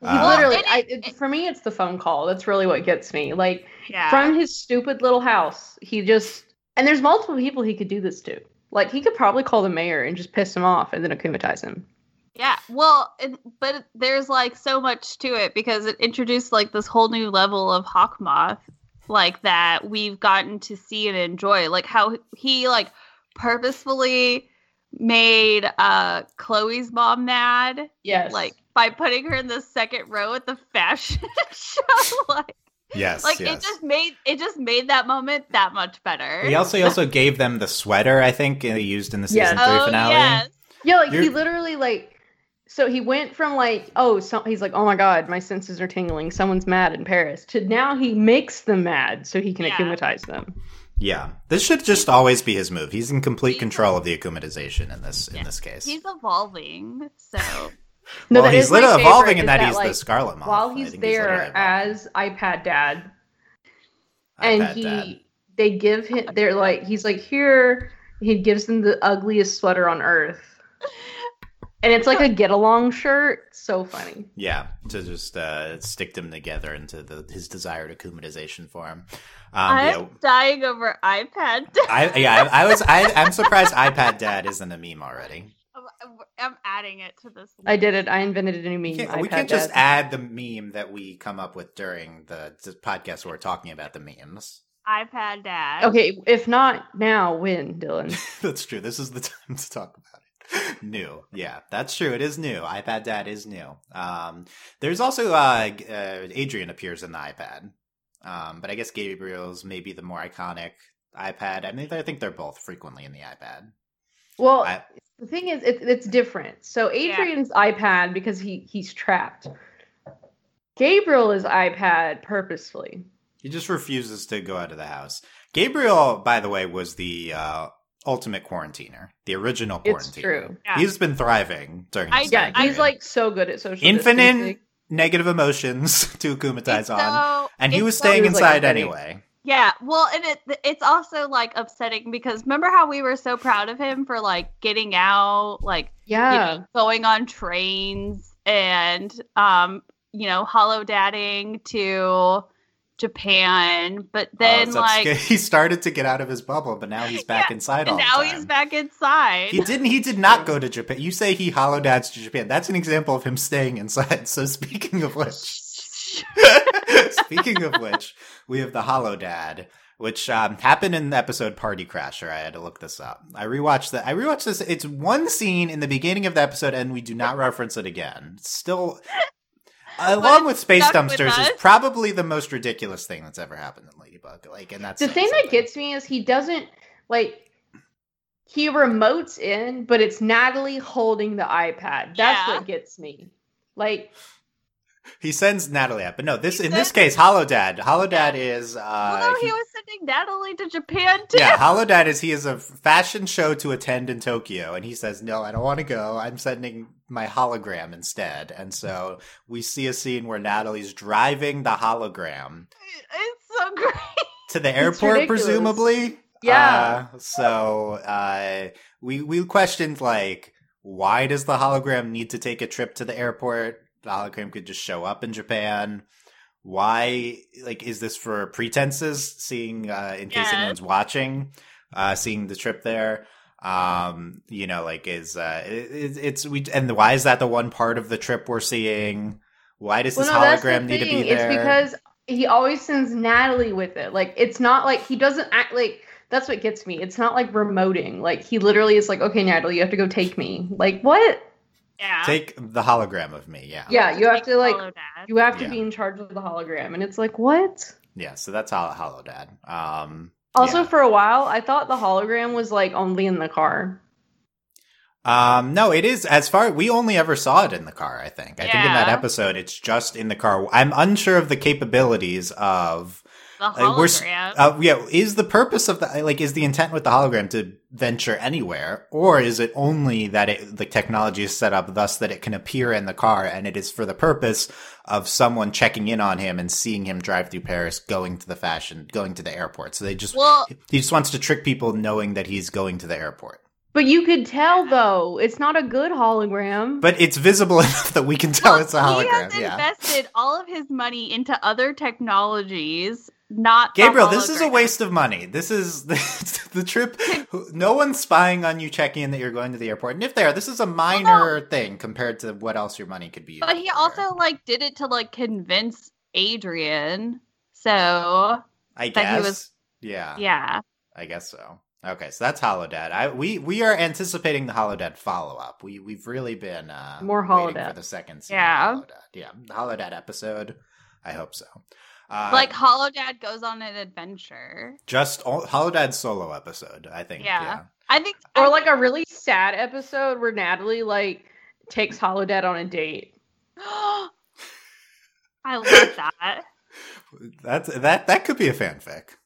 He Uh, literally, I, it, for me, it's the phone call. That's really what gets me. Like Yeah. from his stupid little house, he just and there's multiple people he could do this to. Like he could probably call the mayor and just piss him off and then akumatize him. Yeah, well, it, but there's like so much to it because it introduced like this whole new level of Hawkmoth, like that we've gotten to see and enjoy. Like how he like purposefully made uh Chloe's mom mad, Yes, like by putting her in the second row at the fashion [laughs] show. like, Yes, like yes. it just made it just made that moment that much better. He also he also gave them the sweater. I think he used in the season Yes. three oh finale. yes, yeah, like he You're- literally like. So he went from like, oh, so, he's like, oh my god, my senses are tingling. Someone's mad in Paris. To now he makes them mad so he can Yeah. akumatize them. Yeah, this should just always be his move. He's in complete He's- control of the akumatization in this in this case. he's evolving. So [laughs] No, well, he's is literally evolving in is that, he's like, the Scarlet Moth. while he's there evolving. as iPad Dad, and iPad he Dad. they give him they're like he's like here he gives them the ugliest sweater on earth [laughs] and it's like a get along shirt so funny Yeah, to just uh, stick them together into the, his desired akumatization form. Um, I'm yeah, dying over iPad. I, yeah, I, I was. I, I'm surprised iPad Dad isn't a meme already. I'm- I'm adding it to this. i did it i invented a new meme We can't, we can't just Dad. add the meme that we come up with during the, the podcast where we're talking about the memes. iPad Dad. okay if not now when dylan [laughs] That's true. This is the [laughs] time to talk about it. New, yeah, that's true. It is new. iPad Dad is new. Um, there's also uh, uh, Adrien appears in the iPad, um, but I guess Gabriel's maybe the more iconic iPad. I mean, I think they're both frequently in the iPad. well I- the thing is it, it's different so adrien's ipad because he he's trapped gabriel is ipad purposefully He just refuses to go out of the house. Gabriel, by the way, was the uh, ultimate quarantiner, the original quarantiner. it's true Yeah. He's been thriving during I- this yeah he's like so good at social Infinite distancing. negative emotions [laughs] to akumatize It's on. and he it's was so- staying was, like, inside ready. anyway. Yeah, well, and it it's also like upsetting because remember how we were so proud of him for like getting out, like you yeah know, going on trains and um, you know, hollow dadding to Japan, but Oh, then it's like [laughs] he started to get out of his bubble, but now he's back Yeah, inside all now the time. he's back inside. He didn't. He did not go to Japan. You say he hollow dads to Japan. That's an example of him staying inside. [laughs] So speaking of which, [laughs] speaking of which, we have the hollow dad, which um, happened in the episode Party Crasher. I had to look this up. I rewatched that. I rewatched this. It's one scene in the beginning of the episode, and we do not reference it again. It's still. Uh, along with Space stuck with Dumpsters is probably the most ridiculous thing that's ever happened in Ladybug. Like, and that's the saying thing that gets me is he doesn't like he remotes in but it's natalie holding the ipad that's Yeah. what gets me like He sends Natalie out, but no. This He in this case, Hollow Dad. Hollow Dad is. Uh, well, no, he, he- was sending Natalie to Japan too. yeah, [laughs] Hollow Dad is. He is a fashion show to attend in Tokyo, and he says, "No, I don't want to go. I'm sending my hologram instead." And so we see a scene where Natalie's driving the hologram It's so [laughs] great. to the airport, presumably. Yeah. Uh, so uh, we we questioned like, why does the hologram need to take a trip to the airport? The hologram could just show up in Japan. Why, like, is this for pretenses? Seeing, uh, in case anyone's watching, uh, seeing the trip there. Um, you know, like, is uh, it, it- it's we, and why is that the one part of the trip we're seeing? Why does this well no the hologram need to be there? it's because he always sends natalie with it like it's not like he doesn't act like that's what gets me it's not like remoting like he literally is like okay natalie you have to go take me like what Yeah. Take the hologram of me, yeah. yeah you have to like you have to Yeah. be in charge of the hologram and it's like what Yeah, so that's Hol- Hollow Dad. Um, Also, Yeah. for a while, I thought the hologram was like only in the car. um, no, it is as far we only ever saw it in the car. I think. I think in that episode, it's just in the car. I'm unsure of the capabilities of the Uh, we're hologram. Uh, yeah, is the purpose of the like is the intent with the hologram to venture anywhere, or is it only that it the technology is set up thus that it can appear in the car, and it is for the purpose of someone checking in on him and seeing him drive through Paris, going to the fashion, going to the airport. So they just well, he just wants to trick people knowing that he's going to the airport. But you could tell though, it's not a good hologram. But it's visible [laughs] enough that we can tell it's a hologram. He hologram. has Yeah. invested all of his money into other technologies, not Gabriel, this is a hologram. waste of money. This is [laughs] the trip. No one's spying on you checking in that you're going to the airport. And if they are, this is a minor thing compared to what else your money could be But he for. also like did it to like convince Adrien. So I that he guess. was- yeah, yeah. I guess so. Okay, so that's Holodad. I we we are anticipating the Holodad follow up. We we've really been uh More waiting Holodad. for the second season. Yeah. of Holodad. yeah, the Holodad episode. I hope so. Uh, like Dad goes on an adventure. just all, Holodad solo episode. I think. Yeah. yeah. I think or like a really sad episode where Natalie like takes Hollow Dad on a date. [gasps] I love that. [laughs] That's that that could be a fanfic.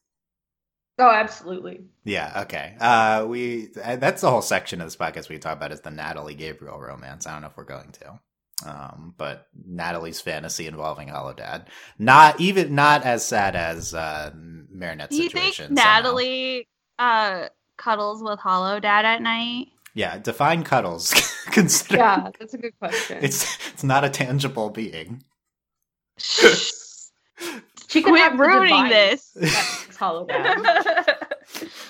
Oh, absolutely. Yeah, okay. Uh we uh, that's the whole section of this podcast we talk about is the Natalie Gabriel romance. I don't know if we're going to. Um but Natalie's fantasy involving Holodad. Not even not as sad as uh Marinette's Do you situation. somehow. Natalie uh cuddles with Hollow Dad at night? Yeah, define cuddles. [laughs] Consider Yeah, that's a good question. it's it's not a tangible being. Shh. [laughs] she could Quit have ruining this. Hollow Dad. [laughs]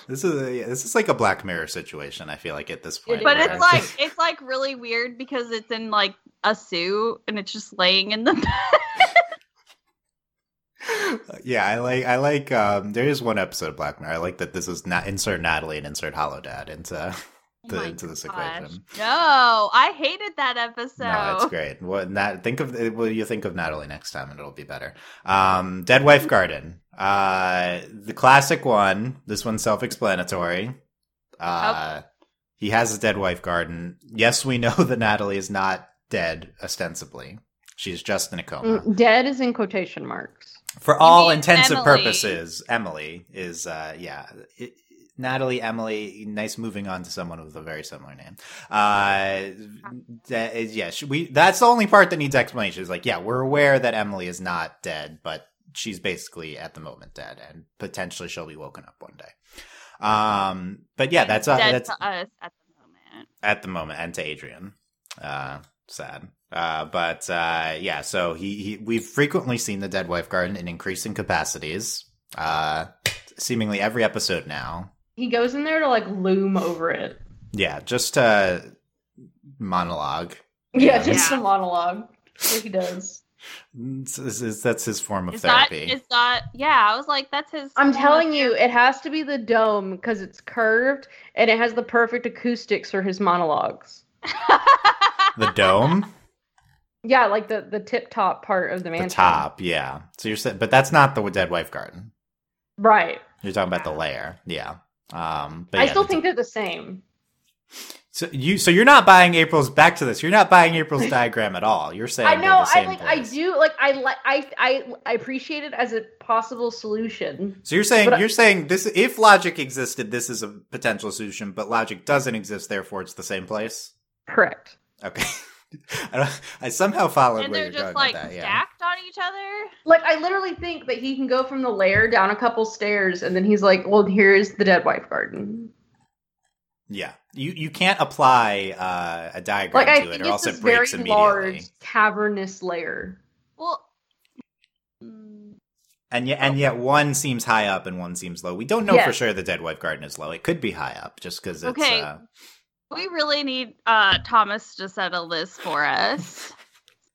This is a, yeah, this is like a Black Mirror situation. I feel like at this point, It But it's like it's like really weird because it's in like a suit and it's just laying in the bed. [laughs] yeah, I like I like um there is one episode of Black Mirror. I like that this is not insert Natalie and insert Holodad into [laughs] Oh the, my into this gosh. equation. No, I hated that episode. No, it's great. What Nat think of what you think of Natalie next time and it'll be better. Um Dead Wife Garden. Uh the classic one. This one's self-explanatory. Uh he has a dead wife garden. Yes, we know [laughs] that Natalie is not dead ostensibly. She's just in a coma. Mm, Dead is in quotation marks. For all mean intents and Emily. purposes, Emily is, uh, yeah, it, Natalie, Emily. Nice moving on to someone with a very similar name. Uh, that is, yeah, we. That's the only part that needs explanation. Is like, yeah, we're aware that Emily is not dead, but she's basically at the moment dead, and potentially she'll be woken up one day. Um, but yeah, that's uh, dead that's to us at the moment. at the moment and to Adrien. Uh, sad. Uh, but uh, yeah, so he, he we've frequently seen the dead wife garden in increasing capacities. Uh, seemingly every episode now. He goes in there to like loom over it. Yeah, just a monologue. Yeah, just Yeah. a monologue. What he does. It's- it's- it's- that's his form of It's not. therapy. It's not. Yeah, I was like, that's his. I'm telling you, it has to be the dome because it's curved and it has the perfect acoustics for his monologues. [laughs] the dome, Yeah, like the the tip top part of the mansion. the top. Yeah. So you're saying, but that's not the dead wife garden. Right. You're talking about the lair. Yeah. Um, but I yeah, still the- think they're the same. So you so you're not buying April's back to this. You're not buying April's [laughs] diagram at all. You're saying I know. the I like. I do like. I like. I I I appreciate it as a possible solution. So you're saying you're saying this if logic existed, this is a potential solution, but logic doesn't exist, therefore it's the same place. Correct. Okay. [laughs] I, don't, I somehow followed and where they're you're just going like with that. Yeah. stacked on each other. Like I literally think that he can go from the lair down a couple stairs, and then he's like, "Well, here's the dead wife garden." Yeah. You you can't apply uh, a diagram Like I it, think or it's else this it breaks very immediately. large cavernous lair. Well, And yet, and yet, one seems high up and one seems low. We don't know for sure the dead wife garden is low. It could be high up, just because it's. Okay. Uh, we really need uh Thomas to settle this for us.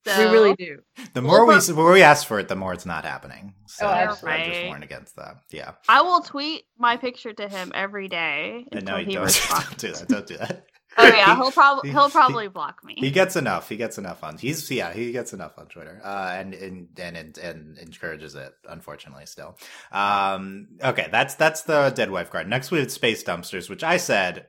So, We really do. the more we but- the more we ask for it, the more it's not happening. So Oh, I just absolutely. warn against that. Yeah. I will tweet my picture to him every day And until no, he [laughs] don't, responds. don't do that. Don't do that. [laughs] Oh yeah, he'll probably he- he'll probably block me. He gets enough. He gets enough on. He's yeah. He gets enough on Twitter. Uh, and and and and, and encourages it. Unfortunately, still. Um. Okay. That's that's the dead wife garden. Next we have space dumpsters, which I said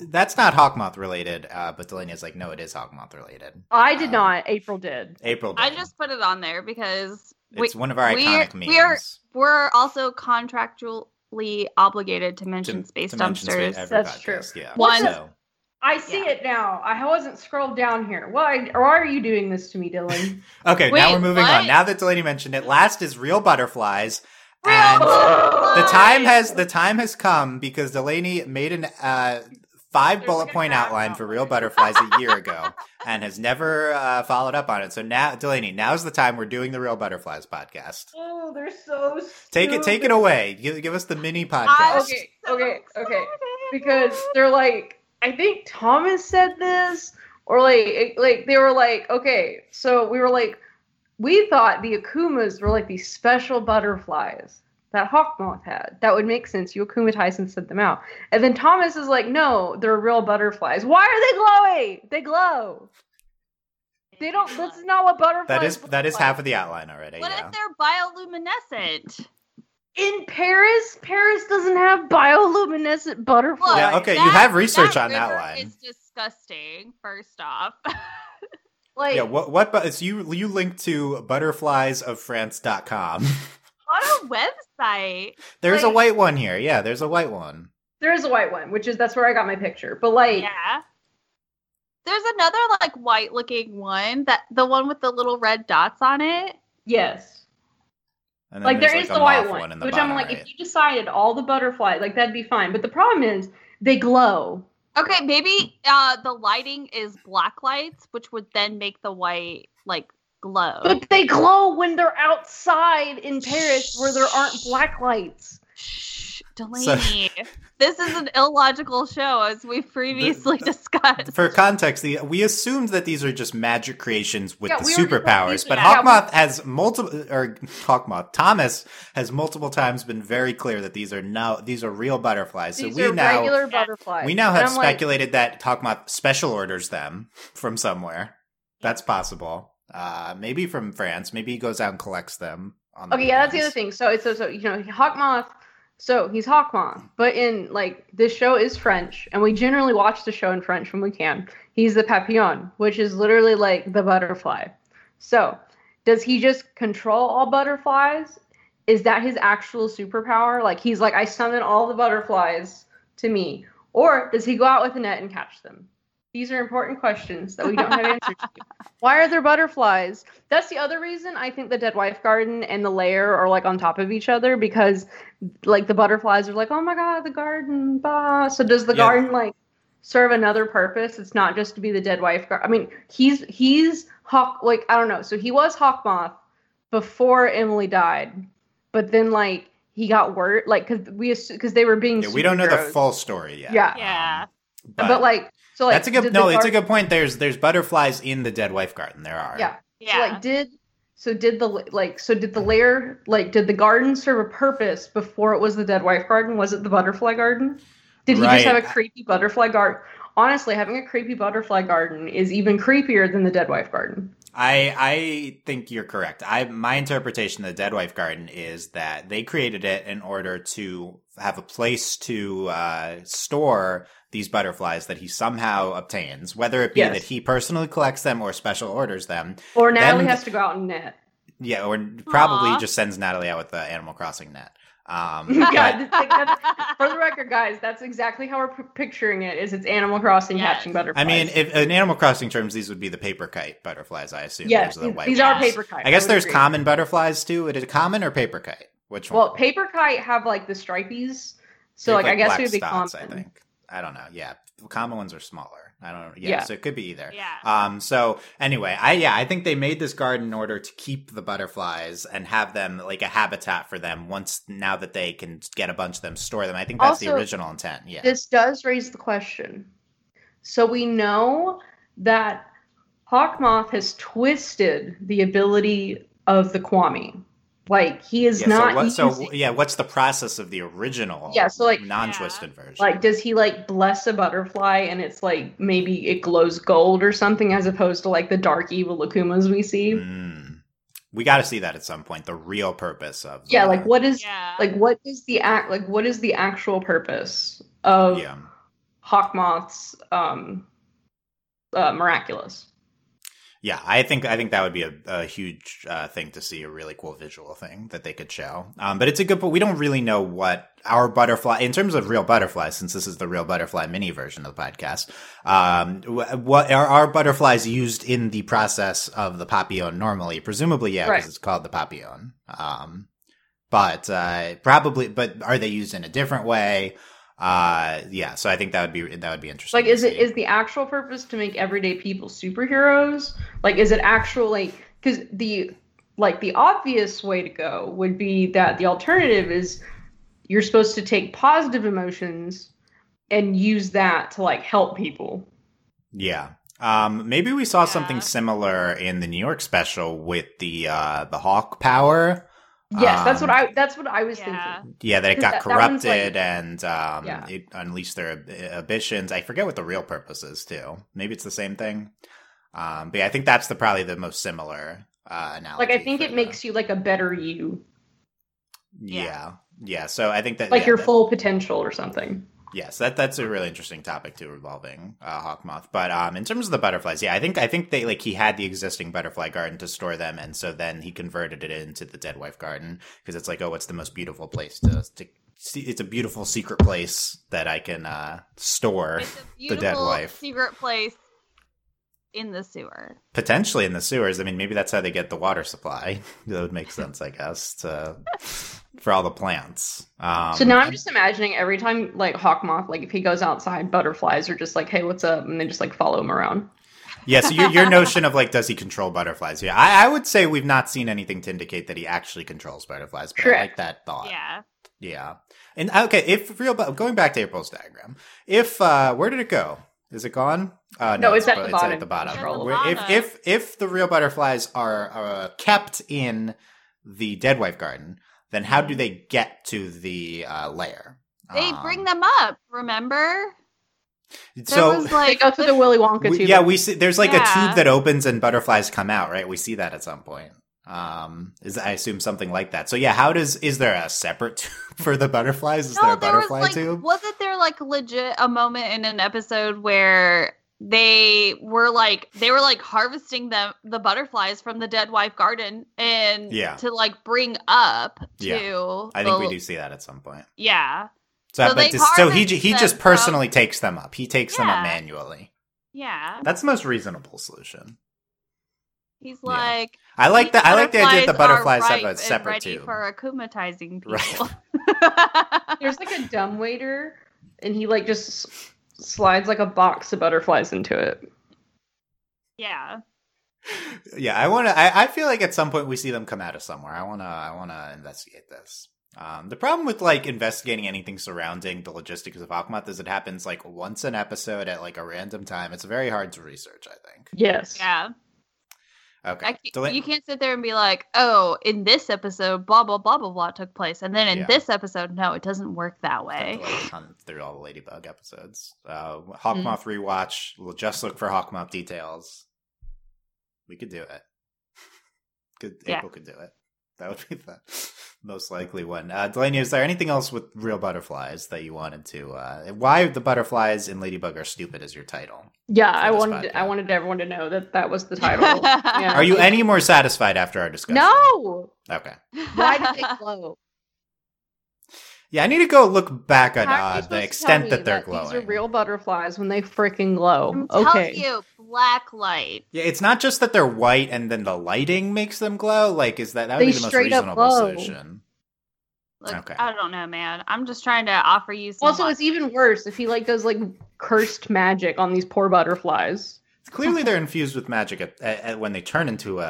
that's not Hawkmoth related. Uh, but Delaney's like, no, it is Hawkmoth related. I did Um, not. April did. April. I just put it on there because We- It's one of our we- iconic memes. we are- We're also contractually obligated to to- mention space to mention dumpsters. space every That's true. Yeah. One- So, I see Yeah. it now. I wasn't scrolled down here. Why? Or why are you doing this to me, Dylan? [laughs] okay, now we're moving on. Now that Delaney mentioned it, last is real butterflies. Real and butterflies! the time has the time has come because Delaney made an uh, five bullet point outline for real butterflies a year ago [laughs] and has never uh, followed up on it. So now, Delaney, now's the time we're doing the real butterflies podcast. oh, they're so. Take it, take it away. Give, give us the mini podcast. I- Okay, okay, okay. because they're like I think Thomas said this or like like they were like okay so we were like we thought the akumas were like these special butterflies that Hawkmoth had that would make sense you akumatize and sent them out and then Thomas is like no they're real butterflies why are they glowing they glow they don't that's not what butterflies That is that is like. half of the outline already. What yeah. if they're bioluminescent? in Paris Paris doesn't have bioluminescent butterflies Yeah, Look, okay, you have research on that river one. Is disgusting. First off, [laughs] like yeah, what what but it's you you link to butterfliesoffrance.com. [laughs] on a website. There's a white one here. Yeah, there's a white one. there is a white one which is that's where I got my picture but like Yeah. There's another like white looking one that the one with the little red dots on it. Yes. Like there's, there is a the white moth one, in the which bottom I'm like, right. if you decided all the butterflies, like that'd be fine. But the problem is they glow. Okay, maybe uh the lighting is black lights, which would then make the white like glow. But they glow when they're outside in Paris where there aren't black lights. Shh, Delaney. this is an illogical show, as we've previously discussed. For context, the, we assumed that these are just magic creations with Yeah, the we were just like, superpowers, but are- yeah, Hawkmoth has multiple, or Hawkmoth Thomas has multiple times been very clear that these are now these are real butterflies. So we are now regular butterflies. we now have I'm like, speculated that Hawkmoth special orders them from somewhere. That's possible. Uh, maybe from France. Maybe he goes out and collects them. On Okay, yeah, that's the other thing. So it's so, so you know, Hawkmoth. So he's Hawkmoth, but in like this show is French, and we generally watch the show in French when we can. He's the papillon, which is literally like the butterfly. So does he just control all butterflies? Is that his actual superpower? Like he's like, I summon all the butterflies to me, or does he go out with a net and catch them? These are important questions that we don't have answers to. [laughs] Why are there butterflies? That's the other reason I think the Dead Wife Garden and the lair are like on top of each other because like the butterflies are like, oh my god, the garden, bah. So does the Yeah. garden like serve another purpose? It's not just to be the Dead Wife Garden. I mean, he's he's Hawk like I don't know. So he was hawk moth before Emily died, but then like he got word like because we because they were being Yeah, we don't know the full story yet. Yeah. Yeah. Um, but, like so like that's a good no. the It's a good point. There's there's butterflies in the dead wife garden. There are. Yeah. Yeah. So like did so did the like so did the lair like did the garden serve a purpose before it was the dead wife garden? Was it the butterfly garden? Did he Right. just have a creepy butterfly garden? Honestly, having a creepy butterfly garden is even creepier than the dead wife garden. I I think you're correct. I my interpretation of the Dead Wife Garden is that they created it in order to have a place to uh, store these butterflies that he somehow obtains, whether it be Yes. that he personally collects them or special orders them. Or Natalie Then- has to go out and net. Yeah, or probably Aw. just sends Natalie out with the Animal Crossing net. Um, [laughs] God, but- For the record, guys, that's exactly how we're p- picturing it. Is it's Animal Crossing Yes. catching butterflies? I mean, if in Animal Crossing terms, these would be the paper kite butterflies. I assume. yes, Those the these, white these are paper kite. I guess would there's agree. common butterflies too. Is it common or paper kite? Which one? Well, paper kite have like the stripies, so They like, I guess black it would be spots, common. I think. I don't know. Yeah, the common ones are smaller. I don't know. Yeah, Yeah. so it could be either. Yeah. Um. So anyway, I yeah, I think they made this garden in order to keep the butterflies and have them like a habitat for them. Once now that they can get a bunch of them, store them. I think that's the original intent. Yeah. This does raise the question. So we know that Hawkmoth has twisted the ability of the Kwami. Like he is yeah, not so, what, so yeah, what's the process of the original? Yeah, so, like- non-twisted version. like does he like bless a butterfly and it's like maybe it glows gold or something as opposed to like the dark evil Akumas we see? Mm. We got to see that at some point. The real purpose of Yeah, the- like what is yeah. like what is the act like what is the actual purpose of yeah. Hawkmoth's um uh, miraculous? Yeah, I think I think that would be a, a huge uh, thing to see, a really cool visual thing that they could show. Um, but it's a good, point. we don't really know what our butterfly, in terms of real butterflies, since this is the real butterfly mini version of the podcast. Um, what are our butterflies used in the process of the papillon normally? Presumably, yeah, because Right. it's called the papillon. Um, but uh, probably, but are they used in a different way? Uh, yeah, so I think that would be that would be interesting. Like, is it is the actual purpose to make everyday people superheroes? Like, is it actual like because the like the obvious way to go would be that the alternative is you're supposed to take positive emotions and use that to like help people. Yeah. Um, maybe we saw something similar in the New York special with the uh, the Hawk power. Yes, that's what Um, I that's what I was Yeah. thinking. Yeah, that it got that- that corrupted like- and um, Yeah. it unleashed their ambitions. I forget what the real purpose is too. Maybe it's the same thing. Um, but yeah, I think that's the probably the most similar uh, analogy. Like, I think it the- makes you like a better you, yeah. yeah, So I think that like yeah, your that- full potential or something. Yes, that that's a really interesting topic too, revolving uh, Hawkmoth. But um, in terms of the butterflies, yeah, I think I think they like he had the existing butterfly garden to store them, and so then he converted it into the Dead Wife Garden because it's like, oh, what's the most beautiful place to, to see? It's a beautiful secret place that I can uh, store the dead wife. secret place in the sewer. potentially in the sewers. I mean, maybe that's how they get the water supply. [laughs] that would make sense, I guess, to for all the plants. Um, So now I'm just imagining every time like hawk moth, like if he goes outside, butterflies are just like, "Hey, what's up?" and they just like follow him around. Yeah, so your, your [laughs] notion of like, does he control butterflies? Yeah, I, I would say we've not seen anything to indicate that he actually controls butterflies, but I like that thought. Yeah. Yeah. And okay, if real, bu- going back to April's diagram, if, uh, where did it go? Is it gone? Uh, No, it's at the it's bottom. at the bottom. It's at the Where- If, if, if the real butterflies are, uh, kept in the Dead Wife Garden, then how do they get to the, uh, lair? They Um, bring them up, remember? So, was [laughs] They go through the Willy Wonka We- tube. yeah, we see there's like a tube that opens and butterflies come out, right? We see that at some point. Um, is I assume something like that. So yeah, how does is there a separate [laughs] tube for the butterflies? Is there a there was butterfly like tube? wasn't there like legit a moment in an episode where they were like they were like harvesting them the butterflies from the dead wife garden and Yeah. to like bring up to Yeah. I think we do see that at some point. yeah So, So but they just- so he harvest he them just from- personally takes them up. He takes them up manually. yeah That's the most reasonable solution. he's Yeah. like I like "These that. I like the idea that the butterflies are have ripe a and separate ready tube. for akumatizing Right. people There's like a dumb waiter, and he like just s- slides like a box of butterflies into it. yeah yeah, I want to. I, I feel like at some point we see them come out of somewhere. I want to. I want to investigate this. Um, the problem with like investigating anything surrounding the logistics of Akmat is it happens like once an episode at like a random time. It's very hard to research. I think. Yes. yeah Okay. I can't, Delan- you can't sit there and be like, oh, in this episode, blah blah blah blah blah took place, and then in Yeah. this episode, no, it doesn't work that way. to, like, hunt through all the Ladybug episodes. Uh, Mm. Hawkmoth rewatch. We'll just look for Hawkmoth details. We could do it. [laughs] Could Yeah. April could do it. That would be the [laughs] most likely one. Uh, Delaney, is there anything else with real butterflies that you wanted to? Uh, why the butterflies in Ladybug are stupid is your title. Yeah, I this wanted I wanted everyone to know that that was the title. [laughs] Yeah. Are you any more satisfied after our discussion? No. Okay. Why did they glow? Yeah, I need to go look back at How are you uh, the extent that they're glowing. These are real butterflies when they freaking glow. I'm Okay. telling you, black light. Yeah, it's not just that they're white and then the lighting makes them glow. Like, is that that would They be the most straight up reasonable glow. solution? Look, Okay. I don't know, man. I'm just trying to offer you some. Also, it's even worse if he like does like cursed magic on these poor butterflies. Clearly, [laughs] they're infused with magic at, at, at- when they turn into a,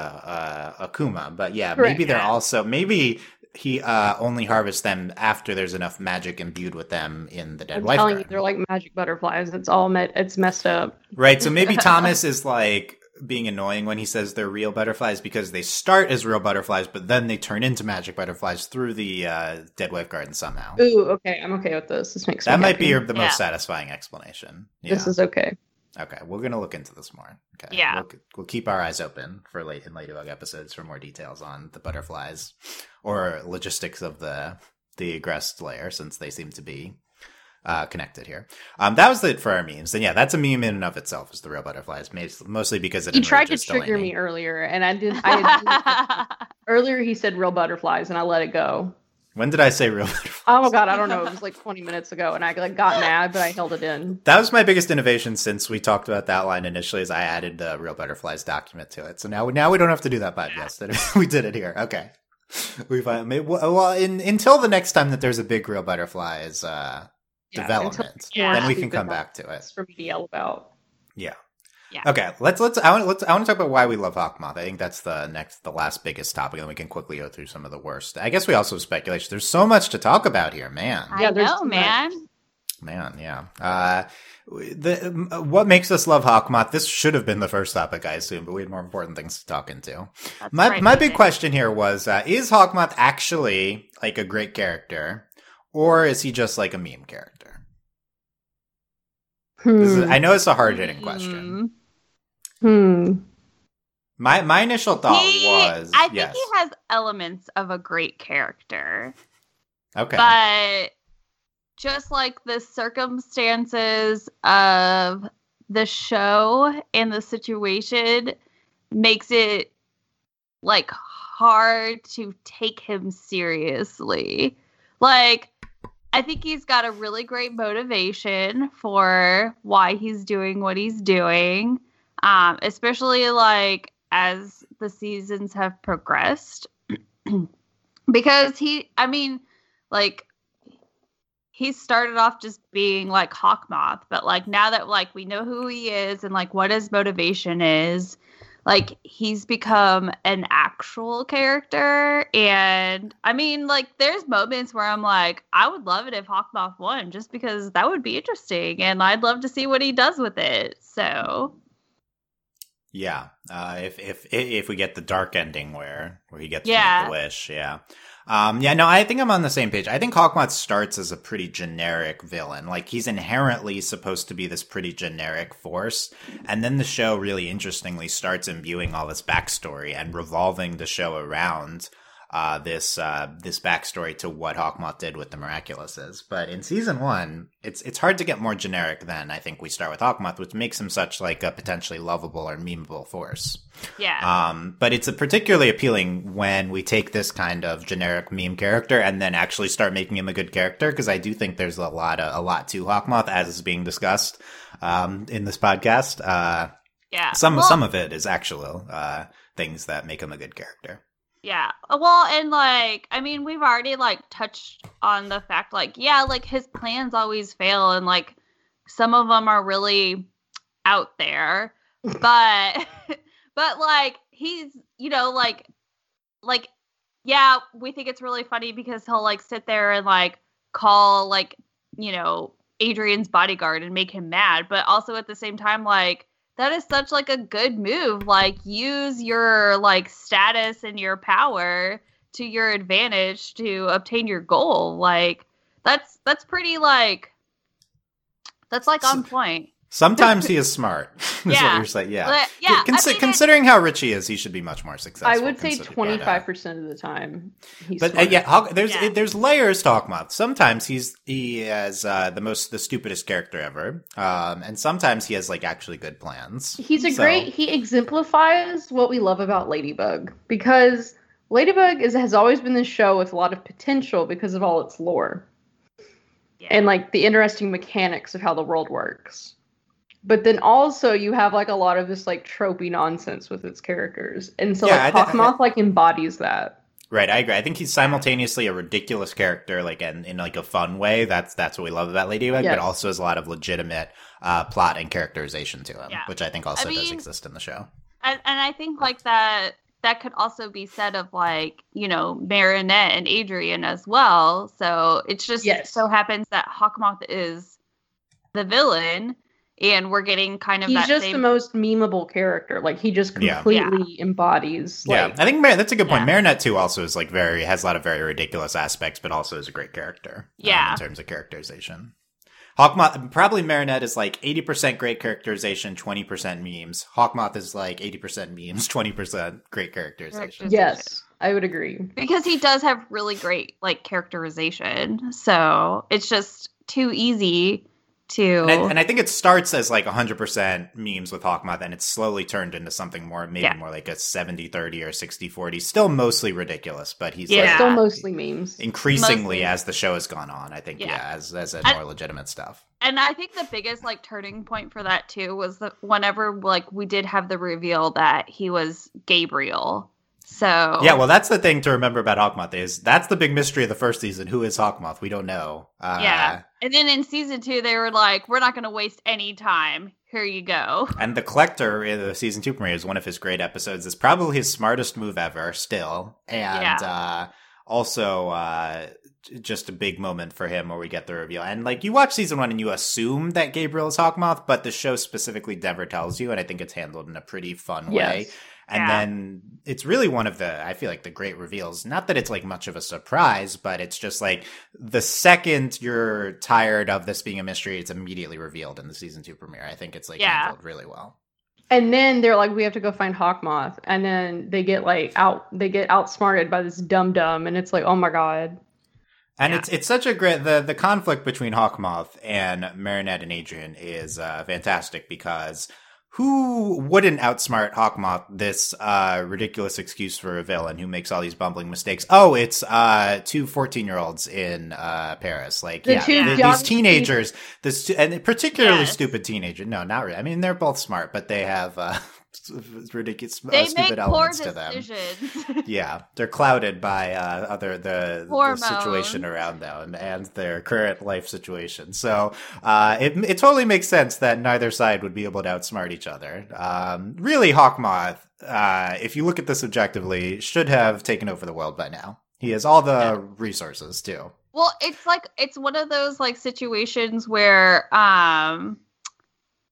a, a Kuma. But yeah, Correct. maybe they're also maybe he uh, only harvests them after there's enough magic imbued with them in the dead I'm wife. telling you, they're like magic butterflies. It's all met. It's messed up. Right. So maybe [laughs] Thomas is like being annoying when he says they're real butterflies because they start as real butterflies, but then they turn into magic butterflies through the uh, dead wife garden somehow. Ooh, okay, I'm okay with this. This makes me That might be happy. your, the Yeah. most satisfying explanation. Yeah. This is okay. Okay, we're gonna look into this more. Okay, Yeah. we'll, we'll keep our eyes open for late in Ladybug episodes for more details on the butterflies or logistics of the the Agreste lair, since they seem to be uh, connected here. Um, that was it for our memes. And yeah, that's a meme in and of itself. Is the real butterflies, mostly because it He tried to enrages trigger me earlier, and I did. I [laughs] earlier he said real butterflies, and I let it go. When did I say real butterflies? Oh my god, I don't know. It was like 20 minutes ago, and I like got mad, but I held it in. That was my biggest innovation since we talked about that line initially. Is I added the real butterflies document to it. So now now we don't have to do that podcast. [laughs] we did it here. Okay. We find well in, until the next time that there's a big real butterflies uh, Yeah, development, until- Yeah. then we can come back to it. For me to yell about. Yeah. Yeah. Okay. Let's let's I want let's I want to talk about why we love Hawkmoth. I think that's the next the last biggest topic, and then we can quickly go through some of the worst. I guess we also have speculation. There's so much to talk about here, man. I Yeah, there's know, too much. man. Man, yeah. Uh, the what makes us love Hawkmoth? This should have been the first topic, I assume, but we had more important things to talk into. That's My right, my big baby. question here was: uh, Is Hawkmoth actually like a great character, or is he just like a meme character? This is, Hmm. I know it's a hard hitting question. Hmm. My my initial thought He- was I think yes. he has elements of a great character, okay. but just like the circumstances of the show and the situation makes it like hard to take him seriously. Like I think he's got a really great motivation for why he's doing what he's doing. Um, especially like as the seasons have progressed. [clears throat] because he I mean, like he started off just being like Hawkmoth, but like now that like we know who he is and like what his motivation is, like he's become an actual character. And I mean, like there's moments where I'm like, I would love it if Hawkmoth won, just because that would be interesting, and I'd love to see what he does with it. So Yeah, uh, if if if we get the dark ending where where he gets Yeah. the wish, yeah, um, yeah. No, I think I'm on the same page. I think Hawkmoth starts as a pretty generic villain. Like he's inherently supposed to be this pretty generic force, and then the show really interestingly starts imbuing all this backstory and revolving the show around uh, this uh, this backstory to what Hawkmoth did with the Miraculouses. But in season one, it's it's hard to get more generic than I think we start with Hawkmoth, which makes him such like a potentially lovable or memeable force. yeah. Um, but it's a particularly appealing when we take this kind of generic meme character and then actually start making him a good character. Because I do think there's a lot of, a lot to Hawkmoth as is being discussed um, in this podcast. Uh, yeah. some Well- some of it is actual uh, things that make him a good character. Yeah. Uh, Well, and like, I mean, we've already like touched on the fact, like, yeah, like his plans always fail, and like some of them are really out there, [laughs] but, [laughs] but like he's, you know, like, like, yeah, we think it's really funny because he'll like sit there and like call like, you know, Adrien's bodyguard and make him mad, but also at the same time, like that is such like a good move like use your like status and your power to your advantage to obtain your goal like that's that's pretty like that's like on point Sometimes he is [laughs] smart. [laughs] is what Yeah. you're saying. Yeah. But, yeah I mean, it- considering how rich he is, he should be much more successful. I would say consider- but, uh, twenty five percent of the time. He's But uh, yeah, Hawk, there's Yeah. there's layers to Hawkmoth. Sometimes he's he has uh, the most the stupidest character ever, um, and sometimes he has like actually good plans. He's a So- great. He exemplifies what we love about Ladybug because Ladybug is has always been this show with a lot of potential because of all its lore yeah. and like the interesting mechanics of how the world works. But then also you have like a lot of this like tropey nonsense with its characters, and so Yeah, like I thi- Hawkmoth like embodies that. Right, I agree. I think he's simultaneously a ridiculous character, like in, in like a fun way. That's that's what we love about Ladybug, Yes. but also has a lot of legitimate uh, plot and characterization to him, Yeah. which I think also I does mean- exist in the show. and, and I think like that that could also be said of like you know Marinette and Adrien as well. So it's just Yes. so happens that Hawkmoth is the villain, and we're getting kind of He's that just same. the most memeable character. Like he just Yeah. completely embodies. yeah, Like, I think Mar- that's a good point. Yeah. Marinette too also is like very has a lot of very ridiculous aspects, but also is a great character. um, Yeah. in terms of characterization. Hawkmoth probably Marinette is like eighty percent great characterization, twenty percent memes. Hawkmoth is like eighty percent memes, [laughs] twenty percent great characterization. yes, I would agree. because he does have really great like characterization. So it's just too easy to. And I, and I think it starts as like 100% memes with Hawkmoth, and it's slowly turned into something more, maybe Yeah. more like a 70 30 or 60 40. Still mostly ridiculous, but he's Yeah. like Still mostly memes. increasingly Mostly. as the show has gone on. I think, yeah, Yeah. as, as a I- more legitimate stuff. and I think the biggest like turning point for that too was that whenever like we did have the reveal that he was Gabriel. So Yeah, well, that's the thing to remember about Hawkmoth is that's the big mystery of the first season. Who is Hawkmoth? We don't know. Uh, Yeah. And then in season two, they were like, "We're not going to waste any time. Here you go." And the collector in the season two premiere is one of his great episodes. It's probably his smartest move ever, still, and Yeah. uh, also uh, just a big moment for him where we get the reveal. And like you watch season one and you assume that Gabriel is Hawkmoth, but the show specifically never tells you, and I think it's handled in a pretty fun way. Yes. And Yeah. then it's really one of the, I feel like the great reveals. Not that it's like much of a surprise, but it's just like the second you're tired of this being a mystery, it's immediately revealed in the season two premiere. I think it's like Yeah. handled really well. And then they're like, we have to go find Hawkmoth, and then they get like out, they get outsmarted by this dum dum, and it's like, oh my god. And Yeah. it's it's such a great the the conflict between Hawkmoth and Marinette and Adrien is uh, fantastic because who wouldn't outsmart Hawkmoth this uh, ridiculous excuse for a villain who makes all these bumbling mistakes? Oh, it's uh, two 14 year olds in uh, Paris. Like, The yeah, th- these teenagers, this and particularly Yes. stupid teenager. No, not really. I mean, they're both smart, but they have uh, ridiculous uh, They stupid make poor elements to them. Yeah, they're clouded by uh, other the, the situation around them and their current life situation. So uh, it it totally makes sense that neither side would be able to outsmart each other. Um, really, Hawkmoth, uh, if you look at this objectively, should have taken over the world by now. He has all the Yeah. resources too. Well, it's like it's one of those like situations where um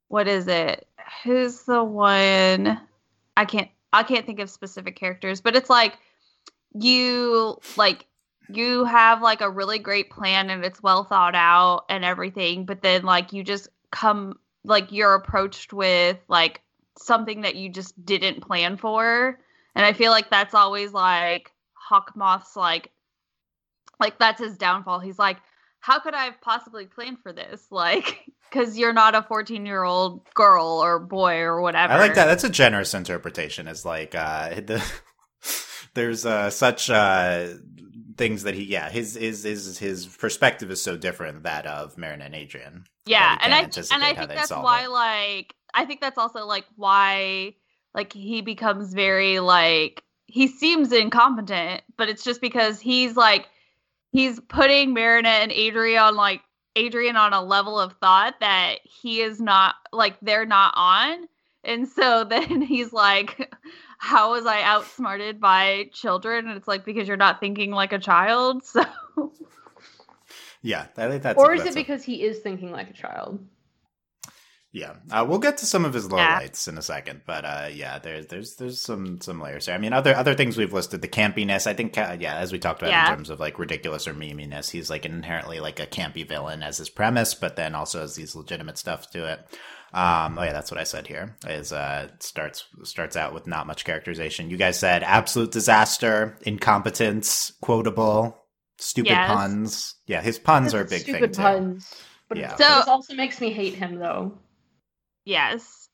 what is it? Who's the one I can't I can't think of specific characters, but it's like you like you have like a really great plan and it's well thought out and everything, but then like you just come like you're approached with like something that you just didn't plan for. And I feel like that's always like Hawkmoth's like like that's his downfall. He's like, how could I have possibly planned for this? Like, [laughs] because you're not a 14 year old girl or boy or whatever. I like that. That's a generous interpretation. Is like uh, [laughs] the there's uh, such uh, things that he yeah his his his his perspective is so different than that of Marin and Adrien. Yeah, and I and I think that's why it. like I think that's also like why like he becomes very like he seems incompetent, but it's just because he's like he's putting Marinette and Adrien on like Adrien on a level of thought that he is not like they're not on. And so [laughs] then he's like, How was I outsmarted by children? And it's like because you're not thinking like a child. [laughs] So Yeah, I think that's. or is that's it a- because he is thinking like a child? Yeah, uh, we'll get to some of his Yeah. lowlights in a second, but uh, yeah, there's there's there's some some layers there. I mean, other other things we've listed, the campiness. I think, uh, yeah, as we talked about Yeah. in terms of like ridiculous or meminess, he's like inherently like a campy villain as his premise, but then also has these legitimate stuff to it. Um, oh yeah, that's what I said here. Is uh, starts starts out with not much characterization. You guys said absolute disaster, incompetence, quotable, stupid Yes. puns. Yeah, his puns are a big Stupid thing puns. But Yeah. So- this also makes me hate him though. Yes.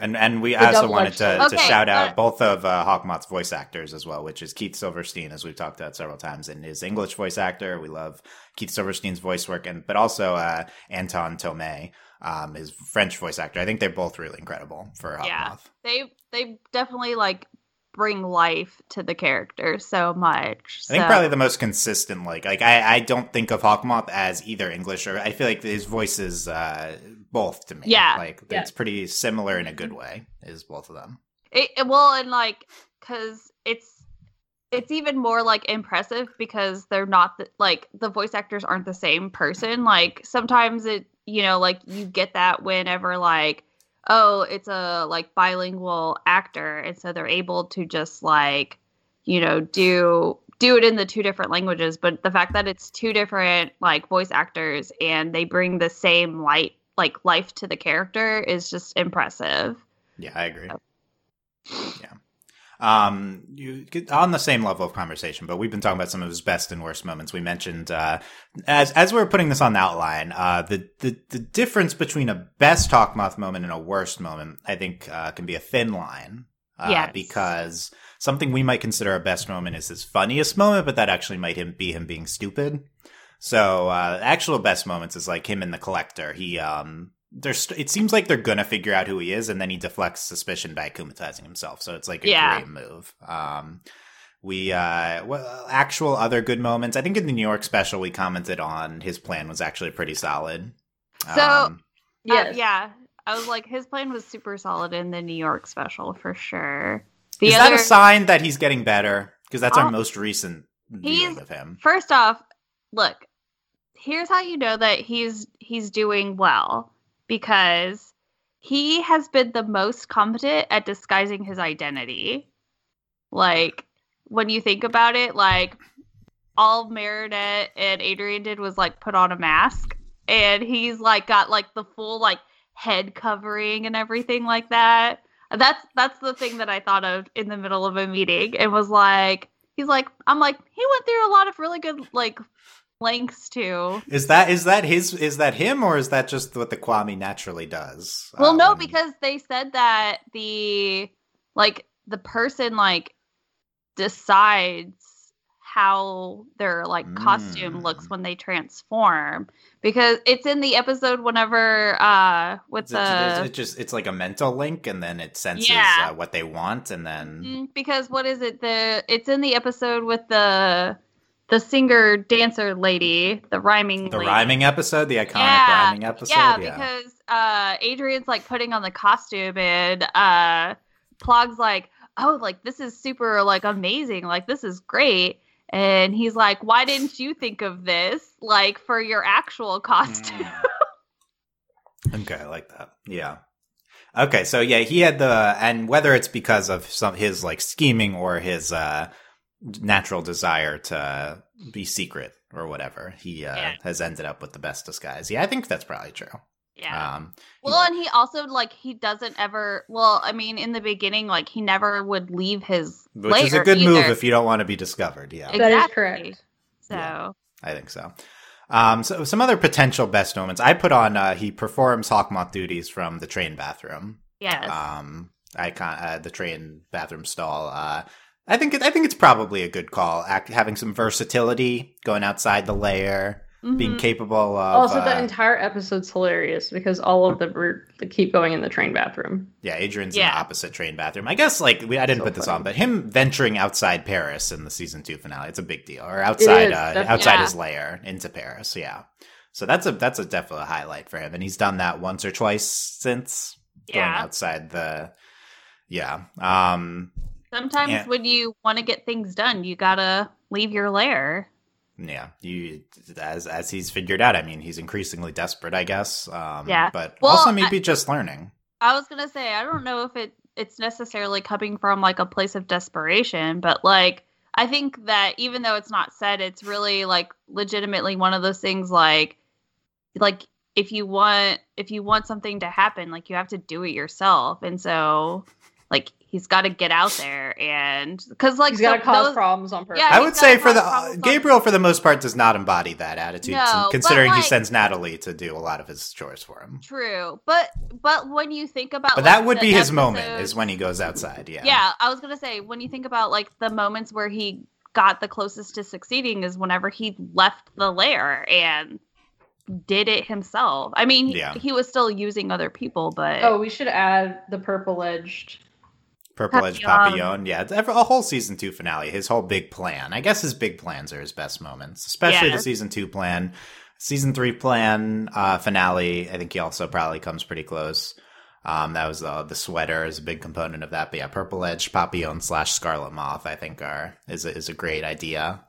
And and we The also wanted to, edged to shout out but- both of uh, Hawkmoth's voice actors as well, which is Keith Silverstein, as we've talked about several times, and his English voice actor. We love Keith Silverstein's voice work, and but also uh, Antoine Tomé, um, his French voice actor. I think they're both really incredible for Hawkmoth. Yeah. they they definitely like bring life to the character so much. I think probably the most consistent, like like I, I don't think of Hawkmoth as either English or I feel like his voice is uh, both to me. Yeah. like Yeah. it's pretty similar in a good way. Is both of them. It, it- well, and like, cause it's it's even more like impressive because they're not the, like the voice actors aren't the same person. Like sometimes it, you know, like you get that whenever like, oh, it's a like bilingual actor, and so they're able to just like, you know, do do it in the two different languages. But the fact that it's two different like voice actors and they bring the same light like life to the character is just impressive. Yeah, I agree. Yeah. Um, you on the same level of conversation, but we've been talking about some of his best and worst moments. We mentioned uh, as as we are putting this on the outline, uh, the the the difference between a best Hawkmoth moment and a worst moment, I think, uh, can be a thin line. Uh, Yes. because something we might consider a best moment is his funniest moment, but that actually might him be him being stupid. So uh, actual best moments is like him and the collector. He um there's it seems like they're gonna figure out who he is, and then he deflects suspicion by akumatizing himself. So it's like a Yeah. great move. Um, we uh well, actual other good moments. I think in the New York special we commented on his plan was actually pretty solid. So- Um, Yes. Uh, yeah. I was like, his plan was super solid in the New York special for sure. The is other, that a sign that he's getting better? Because that's our Oh, most recent viewing of him. first off, look, here's how you know that he's he's doing well because he has been the most competent at disguising his identity. Like when you think about it, like all Marinette and Adrien did was like put on a mask and he's like got like the full like head covering and everything like that. That's that's the thing that I thought of in the middle of a meeting and was like he's like I'm like he went through a lot of really good like lengths to Is that is that his is that him or is that just what the Kwami naturally does? Well, Uh, no, because they said that the like the person like decides how their like costume looks Mm. when they transform because it's in the episode whenever uh with It's, it's- the it just it's like a mental link and then it senses Yeah. uh, what they want and then Mm, because what is it the it's in the episode with the the singer dancer lady the rhyming the lady. rhyming episode, the iconic Yeah, rhyming episode. yeah, Yeah, because uh Adrien's like putting on the costume and uh Plagg's like, "Oh, like this is super like amazing. Like this is great." And he's like, "Why didn't you think of this like for your actual costume?" Mm. okay, I like that. Yeah. Okay, so yeah, he had the and whether it's because of some his like scheming or his uh natural desire to be secret or whatever, he uh Yeah. has ended up with the best disguise. Yeah, I think that's probably true. yeah. Um well, and he also like he doesn't ever well, I mean, in the beginning like he never would leave his which is a lair good move if you don't want to be discovered. Yeah. That is correct. So, Yeah. I think so. Um, so some other potential best moments. I put on uh, he performs Hawkmoth duties from the train bathroom. yes. Um, icon uh, the train bathroom stall. Uh, I think it, I think it's probably a good call. Act, having some versatility, going outside the lair, being Mhm. capable of. Also, uh, the entire episode's hilarious because all of them are, they keep going in the train bathroom. yeah, Adrien's in the opposite train bathroom. I guess like we, I didn't So put this funny. on, but him venturing outside Paris in the season two finale, it's a big deal. Or outside is, uh, outside Yeah. his lair into Paris. Yeah. So that's a that's a definite highlight for him, and he's done that once or twice since going outside the. Yeah. Um. Sometimes Yeah. when you want to get things done, you gotta leave your lair. Yeah. You as as he's figured out. I mean, he's increasingly desperate. I guess. Um, Yeah. But Well, also I- maybe just learning. I was gonna say I don't know if it it's necessarily coming from like a place of desperation, but like I think that even though it's not said, it's really like legitimately one of those things like like if you want if you want something to happen, like you have to do it yourself, and so like he's got to get out there and because like He's got to cause those- problems on purpose. Yeah, I would say for the problems Gabriel, for the most part, does not embody that attitude. No, but, considering he sends Natalie to do a lot of his chores for him. True, but but when you think about But like, that would the be his moment, is when he goes outside. Yeah. Yeah, I was gonna say when you think about like the moments where he got the closest to succeeding is whenever he left the lair and did it himself. I mean, he, he was still using other people, but Oh, we should add the purple edged. Purple Edge Papillon. Yeah, it's a whole season two finale. His whole big plan. I guess his big plans are his best moments, especially the season two plan. Season three plan uh, finale. I think he also probably comes pretty close. Um, that was uh, the sweater is a big component of that. But yeah, Purple Edge Papillon slash Scarlet Moth. I think are is a, is a great idea.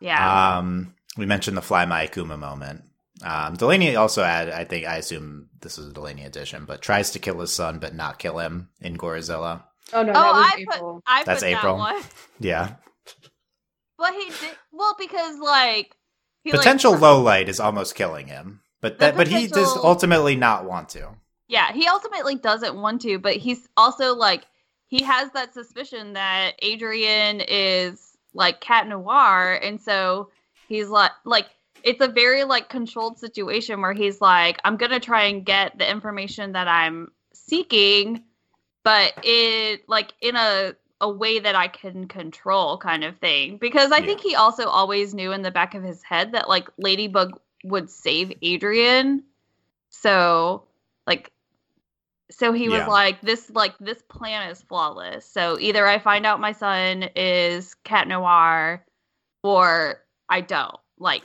yeah, Um, we mentioned the Fly My Akuma moment. Um, Delaney also had, I think, I assume this is a Delaney edition, but tries to kill his son but not kill him in Gorizilla. Oh no, oh, that was I April. put I That's put April. that one, [laughs] Yeah. but he did well because like he, like, Potential low light is almost killing him, but that, but he does ultimately not want to. Yeah, he ultimately doesn't want to, but he's also like he has that suspicion that Adrien is like cat noir, and so he's like like it's a very like controlled situation where he's like, I'm gonna try and get the information that I'm seeking, but it like in a a way that I can control kind of thing. Because I Yeah. think he also always knew in the back of his head that like Ladybug would save Adrien. So like so he was Yeah. like this like this plan is flawless. So either I find out my son is cat noir or I don't. Like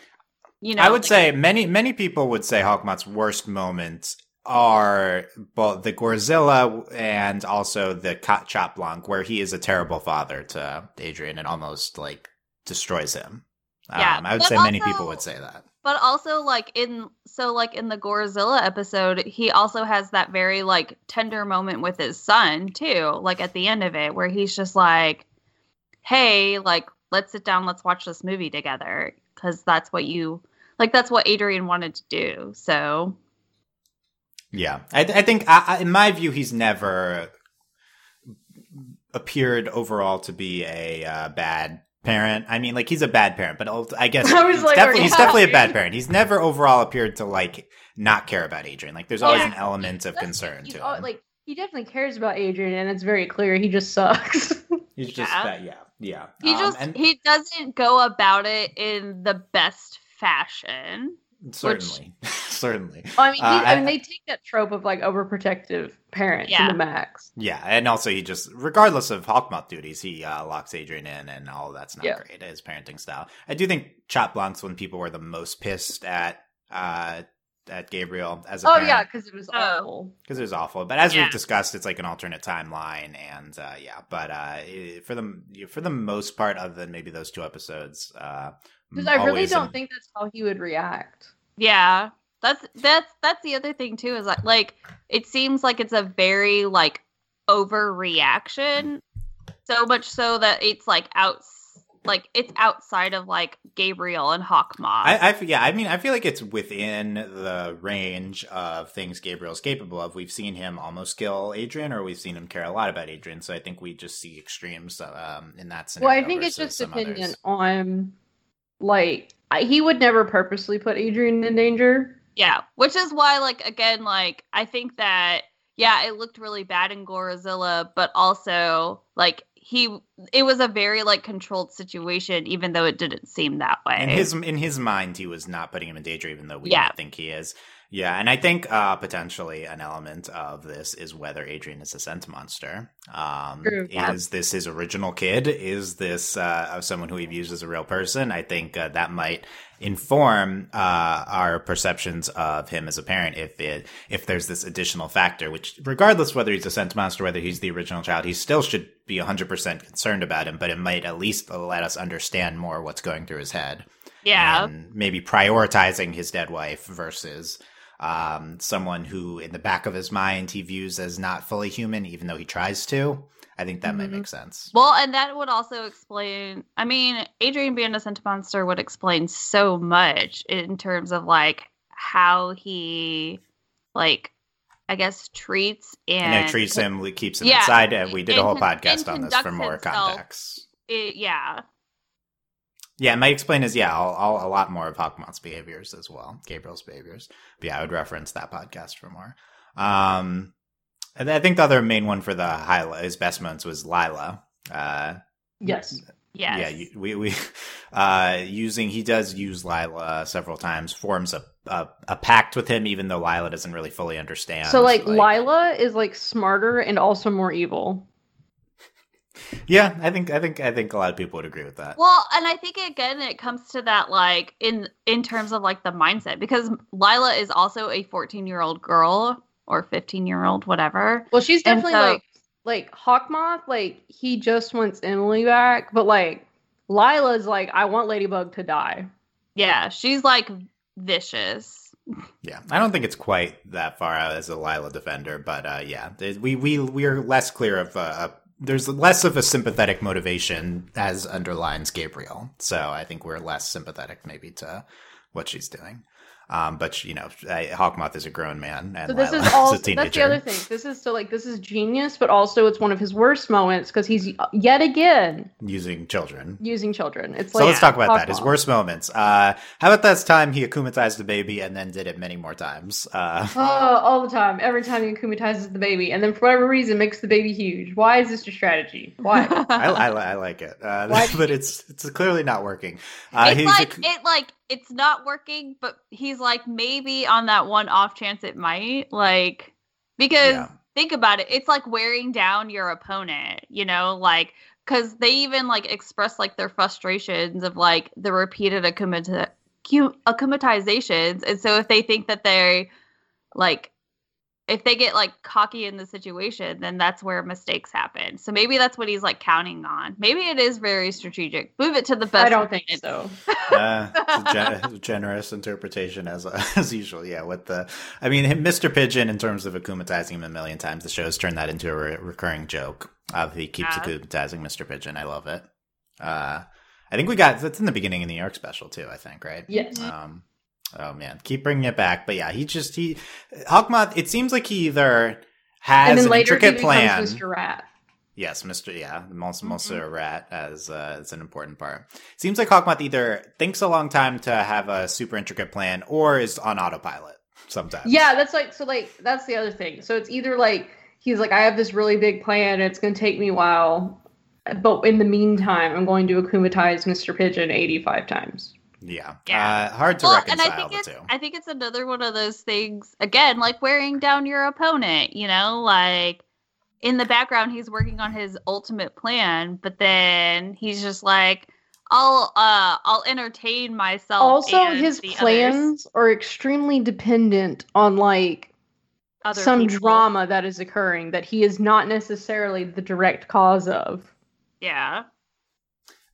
you know I would like- say many many people would say Hawkmoth's worst moments are both the Gorizilla and also the Chat Blanc, where he is a terrible father to Adrien and almost like destroys him. Yeah, um, I would say many people would say that. But also like in so like in the Gorizilla episode, he also has that very like tender moment with his son too, like at the end of it, where he's just like, Hey, like, let's sit down, let's watch this movie together. Cause that's what you like that's what Adrien wanted to do. So Yeah, I, I think I, I, in my view, he's never appeared overall to be a uh, bad parent. I mean, like he's a bad parent, but I guess [laughs] I he's, like, definitely, he's definitely a bad parent. He's never overall appeared to like not care about Adrien. Like there's always Yeah. an element of That's- concern to al- him. Like he definitely cares about Adrien, and it's very clear he just sucks. [laughs] he's just Yeah. that, yeah, yeah. he Um, just and he doesn't go about it in the best fashion. Certainly, [laughs] certainly. I mean, he, Uh, I I- mean, they take that trope of like overprotective parents Yeah. to the max. Yeah, and also he just, regardless of Hawkmoth duties, he uh, locks Adrien in, and all that's not Yeah. great. His parenting style. I do think Chat Blanc's when people were the most pissed at uh, at Gabriel as a Oh parent. yeah, because it was Oh. awful. because it was awful. But as Yeah. we've discussed, it's like an alternate timeline, and uh, yeah. But uh, for the for the most part, other than maybe those two episodes, uh, Because I really don't am- think that's how he would react. Yeah. That's that's that's the other thing too is like like it seems like it's a very like overreaction so much so that it's like out like it's outside of like Gabriel and Hawkmoth. I, I f- yeah, I mean, I feel like it's within the range of things Gabriel's capable of. We've seen him almost kill Adrien, or we've seen him care a lot about Adrien. So I think we just see extremes um, in that scenario. Well. I think it's just some dependent others. on like I, he would never purposely put Adrien in danger. Yeah, which is why, like, again, like, I think that, yeah, it looked really bad in Gorizilla, but also, like, he, it was a very, like, controlled situation, even though it didn't seem that way. In his in his mind, he was not putting him in danger, even though we Yeah. might think he is. Yeah, and I think uh, potentially an element of this is whether Adrien is a Sentimonster. Um, True. Yeah. Is this his original kid? Is this uh, someone who he views as a real person? I think uh, that might inform uh, our perceptions of him as a parent. If it if there's this additional factor, which regardless whether he's a Sentimonster, whether he's the original child, he still should be 100% concerned about him. But it might at least let us understand more what's going through his head yeah. and maybe prioritizing his dead wife versus um, someone who, in the back of his mind, he views as not fully human, even though he tries to. I think that might Mhm. make sense. Well, and that would also explain. I mean, Adrien being a Sentimonster would explain so much in terms of like how he, like, I guess treats and And it treats him, keeps him Yeah, inside, and we did a whole podcast on this for more context. It, yeah, Yeah, my might explain his yeah, all, all, a lot more of Hawkmoth's behaviors as well, Gabriel's behaviors. But yeah, I would reference that podcast for more. Um, and I think the other main one for the high his best moments was Lila. Uh, Yes. yes, Yeah, you, we we [laughs] uh using he does use Lila several times, forms a, a a pact with him, even though Lila doesn't really fully understand. So like, Lila is like smarter and also more evil. Yeah, I think I think I think a lot of people would agree with that. Well, and I think again it comes to that like in in terms of like the mindset because Lila is also a 14-year-old girl or 15-year-old whatever. Well, she's definitely so- like like Hawkmoth. Like he just wants Emilie back, but like Lila's like, I want Ladybug to die. Yeah, she's like vicious. Yeah, I don't think it's quite that far out as a Lila defender, but uh, yeah, we we we are less clear of uh, uh, there's less of a sympathetic motivation as underlines Gabriel, so I think we're less sympathetic maybe to what she's doing. Um, but you know, I, Hawkmoth is a grown man, and So this Lila is all. a teenager. That's the other thing. This is so like this is genius, but also it's one of his worst moments because he's yet again using children. using children. It's So like let's talk about that. His worst moments. Uh, how about this time he akumatized the baby and then did it many more times? Uh, [laughs] Oh, all the time. Every time he akumatizes the baby, and then for whatever reason makes the baby huge. Why is this your strategy? Why? [laughs] I, I, I like it, uh, [laughs] but it's it's clearly not working. Uh, it's he's like ac- it like it's not working, but he's like maybe on that one off chance it might like because Yeah. think about it, it's like wearing down your opponent, you know, like because they even like express like their frustrations of like the repeated akumatizations, and so if they think that they like if they get like cocky in the situation, then that's where mistakes happen. So maybe that's what he's like counting on. Maybe it is very strategic. Move it to the best. I don't think minute. so. [laughs] uh, it's a gen- generous interpretation as [laughs] as usual. Yeah, with the I mean, Mr. Pigeon, in terms of akumatizing him a million times, the show's turned that into a re- recurring joke. Uh, he keeps Yeah. akumatizing Mr. Pigeon. I love it. Uh, I think we got that's in the beginning of the New York special too. I think right. Yes. Um, oh man, keep bringing it back. But yeah, he just he Hawkmoth. It seems like he either has and then an later he intricate plan. Mr. Rat. Yes, Mr. Yeah, most most a rat as uh, as an important part. Seems like Hawkmoth either thinks a long time to have a super intricate plan or is on autopilot sometimes. Yeah, that's like so. Like that's the other thing. So it's either like he's like, I have this really big plan. and It's going to take me a while, but in the meantime, I'm going to akumatize Mr. Pigeon 85 times. Yeah, Yeah. Uh, hard to Well, and reconcile I think the it's two. I think it's another one of those things again, like wearing down your opponent, you know, like in the background he's working on his ultimate plan, but then he's just like I'll uh I'll entertain myself. Also, and his the others, plans are extremely dependent on like other some people. drama that is occurring that he is not necessarily the direct cause of. Yeah.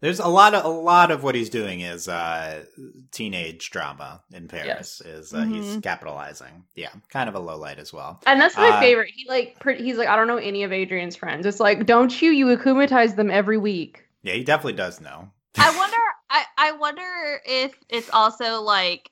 There's a lot of a lot of what he's doing is uh, teenage drama in Paris. Is uh, he's Mhm. capitalizing? Yeah, kind of a low light as well. And that's my Uh, favorite. He like pretty, he's like I don't know any of Adrien's friends. It's like don't you you akumatize them every week. Yeah, he definitely does know. I wonder I I wonder if it's also like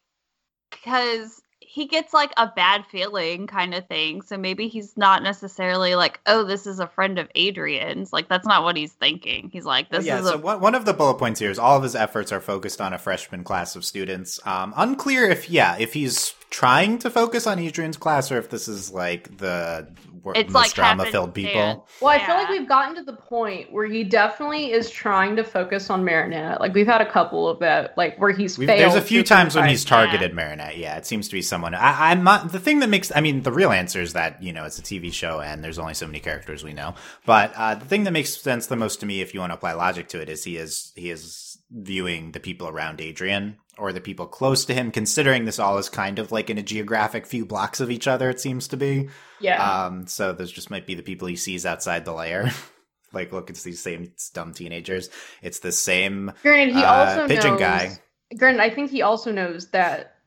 cuz he gets like a bad feeling kind of thing. So maybe he's not necessarily like, "Oh, this is a friend of Adrien's." Like that's not what he's thinking. He's like, "This yeah, is so a one, one of the bullet points here is all of his efforts are focused on a freshman class of students. Um, unclear if, yeah, if he's trying to focus on Adrien's class or if this is like the It's most like drama filled happenstance. people. Well, I feel like we've gotten to the point where he definitely is trying to focus on Marinette. Like we've had a couple of that, like where he's We've, failed. there's a few times when he's targeted Marinette. Yeah, it seems to be someone. I, I'm not the thing that makes. I mean, the real answer is that you know it's a TV show and there's only so many characters we know. But uh, the thing that makes sense the most to me, if you want to apply logic to it, is he is he is viewing the people around Adrien or the people close to him, considering this all is kind of like in a geographic few blocks of each other. It seems to be. Yeah. Um, so those just might be the people he sees outside the lair. [laughs] like, look, it's these same dumb teenagers. It's the same granted, he uh, also pigeon knows. guy. Granted, I think he also knows that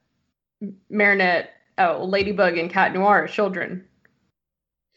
Marinette, oh, Ladybug, and Cat Noir are children.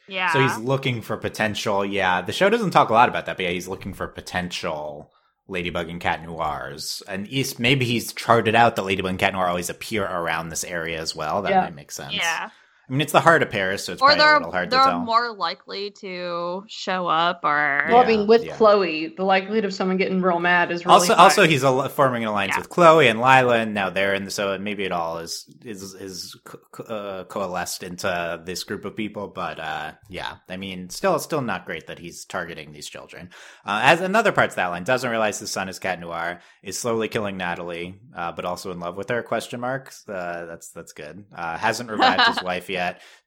yeah. So he's looking for potential. Yeah, the show doesn't talk a lot about that, but yeah, he's looking for potential Ladybug and Cat Noirs. And he's, maybe he's charted out that Ladybug and Cat Noir always appear around this area as well. That Yeah. might make sense. yeah. I mean, it's the heart of Paris, so it's Or probably a they're little hard to they're tell. more likely to show up or Well, I mean, with yeah. Chloe, the likelihood of someone getting real mad is really also, high. also, he's al- forming an alliance Yeah. with Chloe and Lila, and now they're in the so maybe it all is is is co- co- uh, coalesced into this group of people. But uh, yeah, I mean, still, still not great that he's targeting these children. Uh, as another part of that line doesn't realize his son is Cat Noir, is slowly killing Natalie, uh, but also in love with her? Question marks. Uh, that's that's good. Uh, hasn't revived his [laughs] wife yet.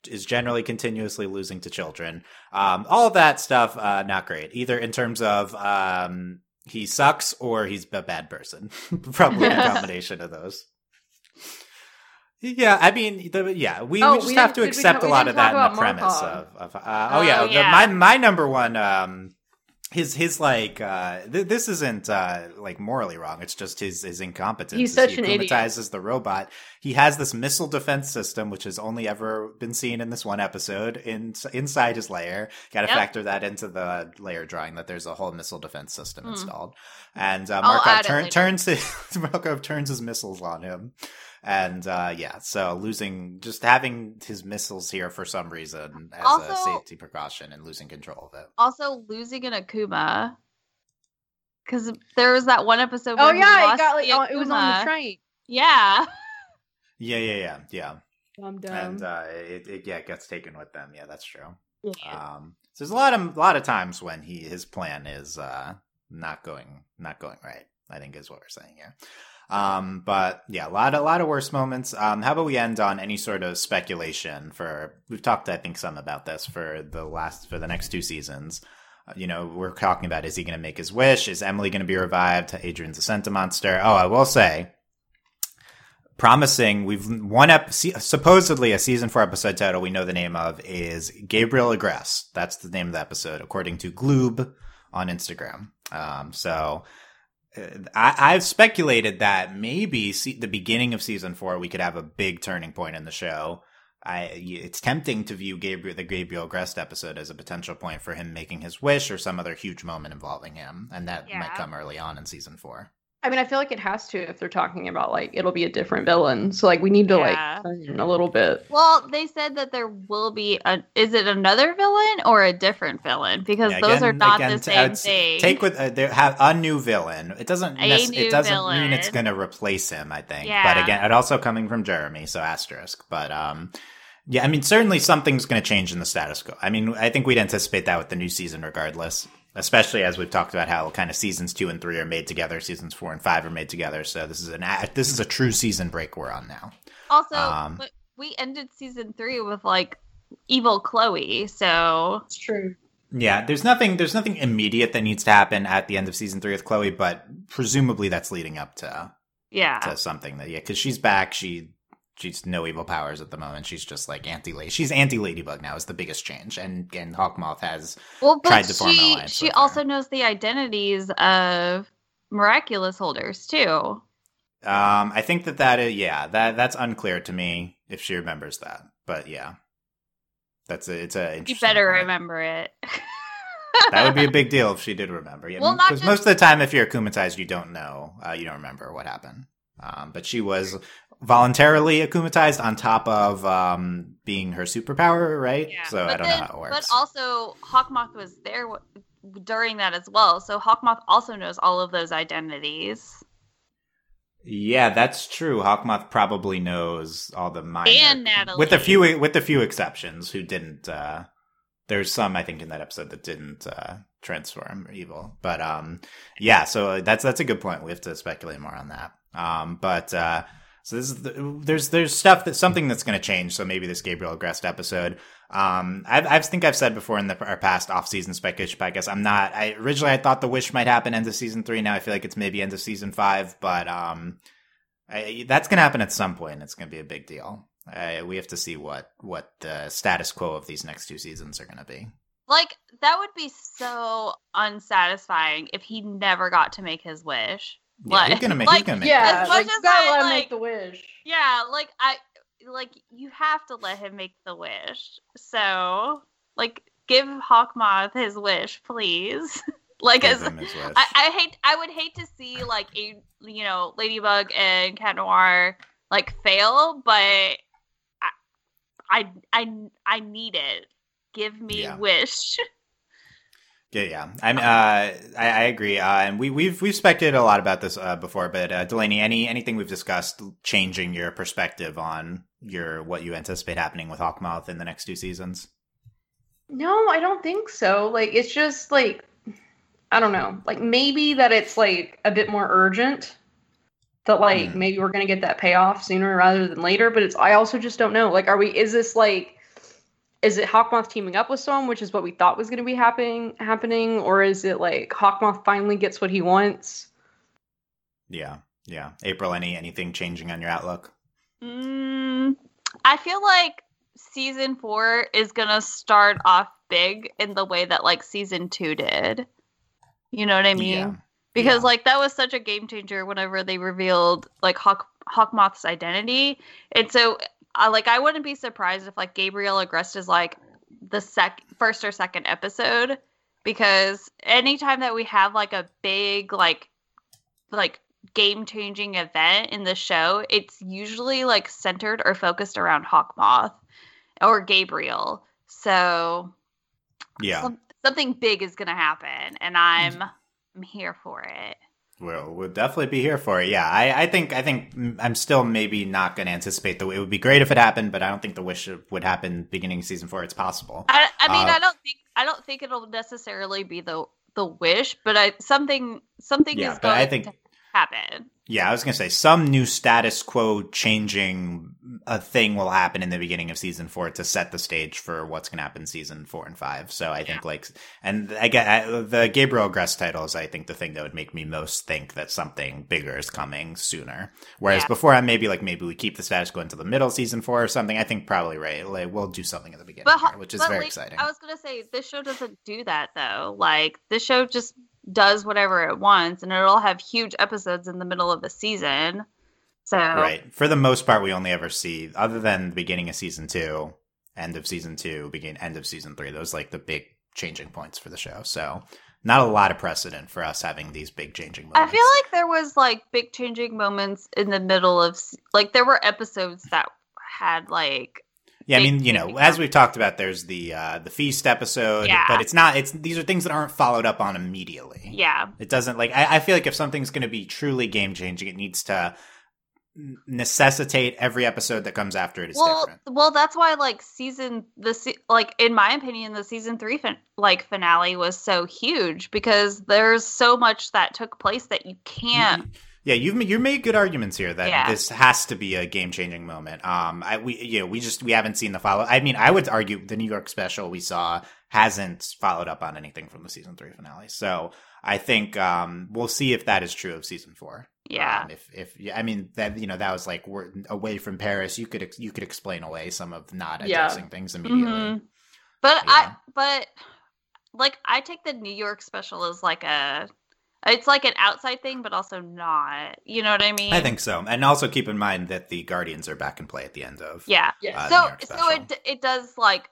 Is generally continuously losing to children. Um, all of that stuff, uh, not great either in terms of um, he sucks or he's a bad person. [laughs] Probably a [laughs] combination of those. Yeah, I mean, the, yeah, we, Oh, we just we have to we accept a lot of that in the premise of, of uh, oh yeah, Oh, the- my my number one um his his like uh th- this isn't uh like morally wrong. It's just his his incompetence. He's such he an idiot. the robot. He has this missile defense system which has only ever been seen in this one episode in inside his lair got to Yep. factor that into the lair drawing that there's a whole missile defense system Hmm. installed. And uh, Markov turn, turns [laughs] his Markov turns his missiles on him And uh, yeah, so losing, just having his missiles here for some reason as a safety precaution and losing control of it. Also losing an Akuma. Because there was that one episode. Oh where he yeah, it got like oh, it was on the train. [laughs] Yeah. Yeah, yeah, yeah, yeah. Dumb dumb. and uh, it, it yeah it gets taken with them. Yeah, that's true. Yeah. Um, so there's a lot of a lot of times when he his plan is uh, not going not going right. I think is what we're saying here. Um, but yeah, a lot a lot of worse moments. Um, how about we end on any sort of speculation for? We've talked, I think, some about this for the last for the next two seasons. Uh, you know, we're talking about is he going to make his wish? Is Emilie going to be revived? Adrien's a Sentimonster. Oh, I will say, promising. We've one ep- se- supposedly a season four episode title we know the name of is Gabriel Agreste. That's the name of the episode, according to Gloob on Instagram. Um, so I, I've speculated that maybe se- the beginning of season four we could have a big turning point in the show. I, it's tempting to view Gabriel, the Gabriel Agreste episode as a potential point for him making his wish or some other huge moment involving him, and that might come early on in season four. I mean, I feel like it has to if they're talking about like it'll be a different villain. So like we need to Yeah. like a little bit. Well, they said that there will be a. Is it another villain or a different villain? Because Yeah, those are not again, the same would thing. Take with uh, there have a new villain. It doesn't. A nec- new it doesn't mean it's going to replace him. I think. Yeah. But again, it also coming from Jeremy, so asterisk. But um, yeah, I mean, certainly something's going to change in the status quo. I mean, I think we'd anticipate that with the new season, regardless. Especially as we've talked about how kind of seasons two and three are made together, seasons four and five are made together. So this is an a- this is a true season break we're on now. also, um, but we ended season three with like evil Chloe. So It's true. Yeah, there's nothing there's nothing immediate that needs to happen at the end of season three with Chloe, but presumably that's leading up to yeah, to something that yeah, because she's back. She she's no evil powers at the moment. She's just like anti lady. She's anti ladybug now is the biggest change, and and Hawkmoth has well, tried to form an she alliance she with her. also knows the identities of miraculous holders too. um I think that that is yeah that that's unclear to me if she remembers that, but yeah, that's a it's a You better point. remember it. That would be a big [laughs] deal if she did remember. Yeah, Well, because just- most of the time, if you're akumatized, you don't know, uh, you don't remember what happened. Um, but she was voluntarily akumatized on top of um, being her superpower, right? Yeah. So I don't then- know how it works. But also, Hawkmoth was there w- during that as well. So Hawkmoth also knows all of those identities. yeah, that's true. Hawkmoth probably knows all the minor, And Natalie. with a few with a few exceptions who didn't. Uh, there's some I think in that episode that didn't uh, transform evil, but um, yeah. So that's that's a good point. We have to speculate more on that. Um, but uh, so this is the, there's there's stuff that something that's going to change. So maybe this Gabriel Agreste episode. Um, I, think I've said before in the, our past off-season speculation podcast. I'm not. I originally I thought the wish might happen end of season three. Now I feel like it's maybe end of season five. But um, I, that's going to happen at some point. It's going to be a big deal. I, we have to see what what the status quo of these next two seasons are going to be. Like, that would be so unsatisfying if he never got to make his wish. Yeah, he's gonna make. he's gonna make. Yeah, As like, much you as gotta I, let him like- make the wish. Yeah, like, I. Like, you have to let him make the wish. So, like, give Hawkmoth his wish, please. [laughs] like, Give as. him his wish. I, I hate I would hate to see like a you know Ladybug and Cat Noir like fail, but I I I, I need it. Give me Yeah. wish. [laughs] Yeah, yeah. I'm. Uh, I, I agree. Uh, and we we've we've speculated a lot about this uh, before. But uh, Delaney, any anything we've discussed changing your perspective on your what you anticipate happening with Hawkmoth in the next two seasons? No, I don't think so. Like it's just like I don't know. Like maybe that it's like a bit more urgent. That like Hmm. maybe we're gonna get that payoff sooner rather than later. But it's I also just don't know. Like, are we? Is this like? Is it Hawkmoth teaming up with someone, which is what we thought was going to be happening, happening, or is it like Hawkmoth finally gets what he wants? Yeah, yeah. April, any anything changing on your outlook? Mm, I feel like season four is gonna start off big in the way that like season two did. You know what I mean? Yeah. because Yeah. like that was such a game changer whenever they revealed like Hawk Hawkmoth's identity, and so uh, like I wouldn't be surprised if like Gabriel Agreste is like the sec first or second episode because anytime that we have like a big like like game changing event in the show, it's usually like centered or focused around Hawkmoth or Gabriel. So Yeah. some, something big is gonna happen, and I'm I'm here for it. We'll, we'll definitely be here for it. Yeah, I, I think I think I'm still maybe not going to anticipate the. It would be great if it happened, but I don't think the wish would happen beginning season four. It's possible. I, I mean, Uh, I don't think I don't think it'll necessarily be the the wish, but I something something Yeah, is but going I think happen. Yeah, I was gonna say some new status quo changing a thing will happen in the beginning of season four to set the stage for what's gonna happen in season four and five. So I think like, and I get I, the Gabriel Agreste title is I think the thing that would make me most think that something bigger is coming sooner. Whereas Yeah. before, I maybe like maybe we keep the status quo into the middle season four or something. I think probably right. Like we'll do something at the beginning, But, here, which is very like, exciting. I was gonna say this show doesn't do that though. Like this show just does whatever it wants, and it'll have huge episodes in the middle of a season. So Right. For the most part, we only ever see, other than the beginning of season two, end of season two, begin end of season three. Those like the big changing points for the show. So not a lot of precedent for us having these big changing moments. I feel like there was like big changing moments in the middle of like there were episodes that had like yeah, I mean, you know, as we've talked about, there's the uh the feast episode, Yeah. but it's not. It's these are things that aren't followed up on immediately. yeah It doesn't like. I, I feel like if something's going to be truly game changing, it needs to necessitate every episode that comes after it is well different. well that's why like season the se- like in my opinion the season three fin- like finale was so huge because there's so much that took place that you can't Yeah, you've you made good arguments here that Yeah. this has to be a game changing moment. Um, I we you know we just we haven't seen the follow. I mean, I would argue the New York special we saw hasn't followed up on anything from the season three finale. So I think um we'll see if that is true of season four. yeah Um, if if I mean that you know that was like we're away from Paris. You could ex- you could explain away some of not Yeah. addressing things immediately. Mhm. but Yeah. i but like i take the new york special as like a it's like an outside thing but also not you know what i mean I think so, and also keep in mind that the Guardians are back in play at the end of yeah Yeah. uh, so so it it does like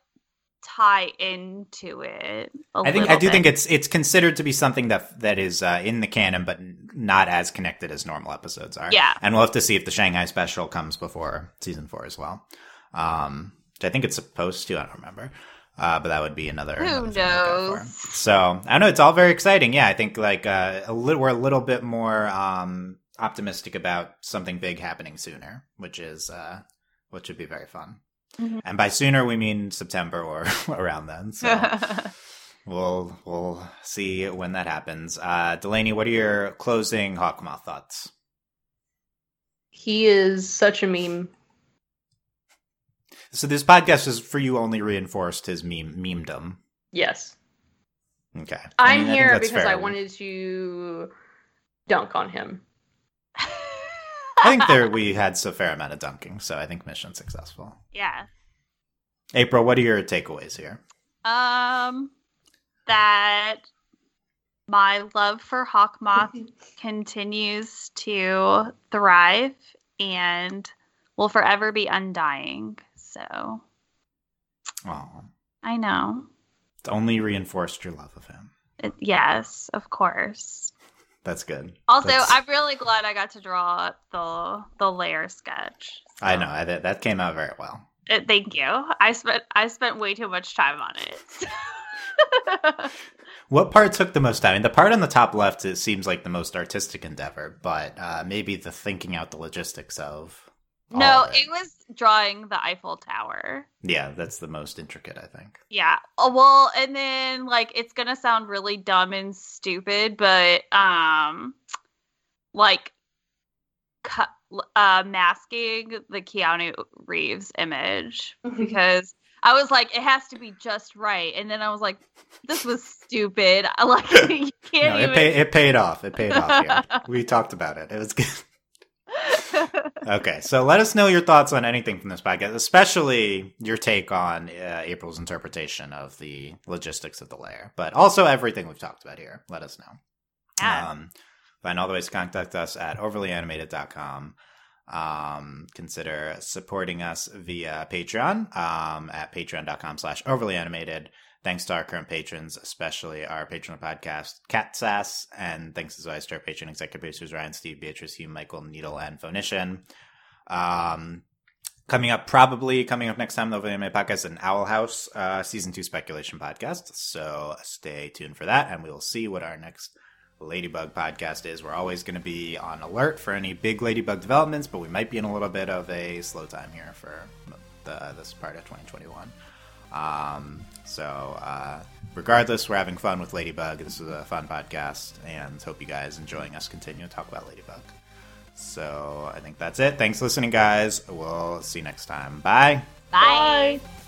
tie into it I I think I do think it's it's considered to be something that that is uh, in the canon, but not as connected as normal episodes are. Yeah. and we'll have to see if the Shanghai special comes before season four as well. Um, which I think it's supposed to. I don't remember, uh, but that would be another. Who another thing to look out for. knows? So I know it's all very exciting. Yeah, I think like uh, a little, we're a little bit more um, optimistic about something big happening sooner, which is uh, which would be very fun. Mhm. And by sooner we mean September or [laughs] around then. So. [laughs] We'll we'll see when that happens. Uh, Delaney, what are your closing Hawkmoth thoughts? He is such a meme. So this podcast is for you only reinforced his meme memedom. Yes. Okay, I I'm mean, I think here that's because fair. I wanted to dunk on him. I think there we had a fair amount of dunking, so I think mission successful. yeah April, what are your takeaways here? um that my love for Hawkmoth [laughs] continues to thrive and will forever be undying. So Oh, I know. it's only reinforced your love of him. It, yes, of course. That's good. Also, That's- I'm really glad I got to draw the the lair sketch. I know I, that that came out very well. Uh, thank you. I spent I spent way too much time on it. [laughs] What part took the most time? I mean, the part on the top left it seems like the most artistic endeavor, but uh, maybe the thinking out the logistics of. All no, of it was drawing the Eiffel Tower. Yeah, that's the most intricate, I think. Yeah. Oh, well, and then like it's gonna sound really dumb and stupid, but um, like, cu- uh, masking the Keanu Reeves image because I was like, it has to be just right, and then I was like, this was stupid. I [laughs] like you can't No, even. it, pay, it paid off. It paid off Yeah, [laughs] we talked about it. It was good. Okay, so let us know your thoughts on anything from this podcast, especially your take on uh, April's interpretation of the logistics of the lair, but also everything we've talked about here. Let us know. yeah. Um, find all the ways to contact us at overlyanimated.com. Um, consider supporting us via Patreon um, at patreon.com slash overlyanimated. Thanks to our current patrons, especially our patron podcast, Cat Sass, and thanks as always to our patron executive producers Ryan, Steve, Beatrice, Hugh, Michael, Needle, and Phonician. Um, coming up, probably coming up next time, the Anime Podcast, an Owl House uh, season two speculation podcast. So stay tuned for that, and we will see what our next Ladybug podcast is. We're always going to be on alert for any big Ladybug developments, but we might be in a little bit of a slow time here for the, this part of 2021. Um, so, uh, regardless, we're having fun with Ladybug. This is a fun podcast, and hope you guys enjoying us continue to talk about Ladybug. So, I think that's it. Thanks for listening, guys. We'll see you next time. Bye. Bye. Bye.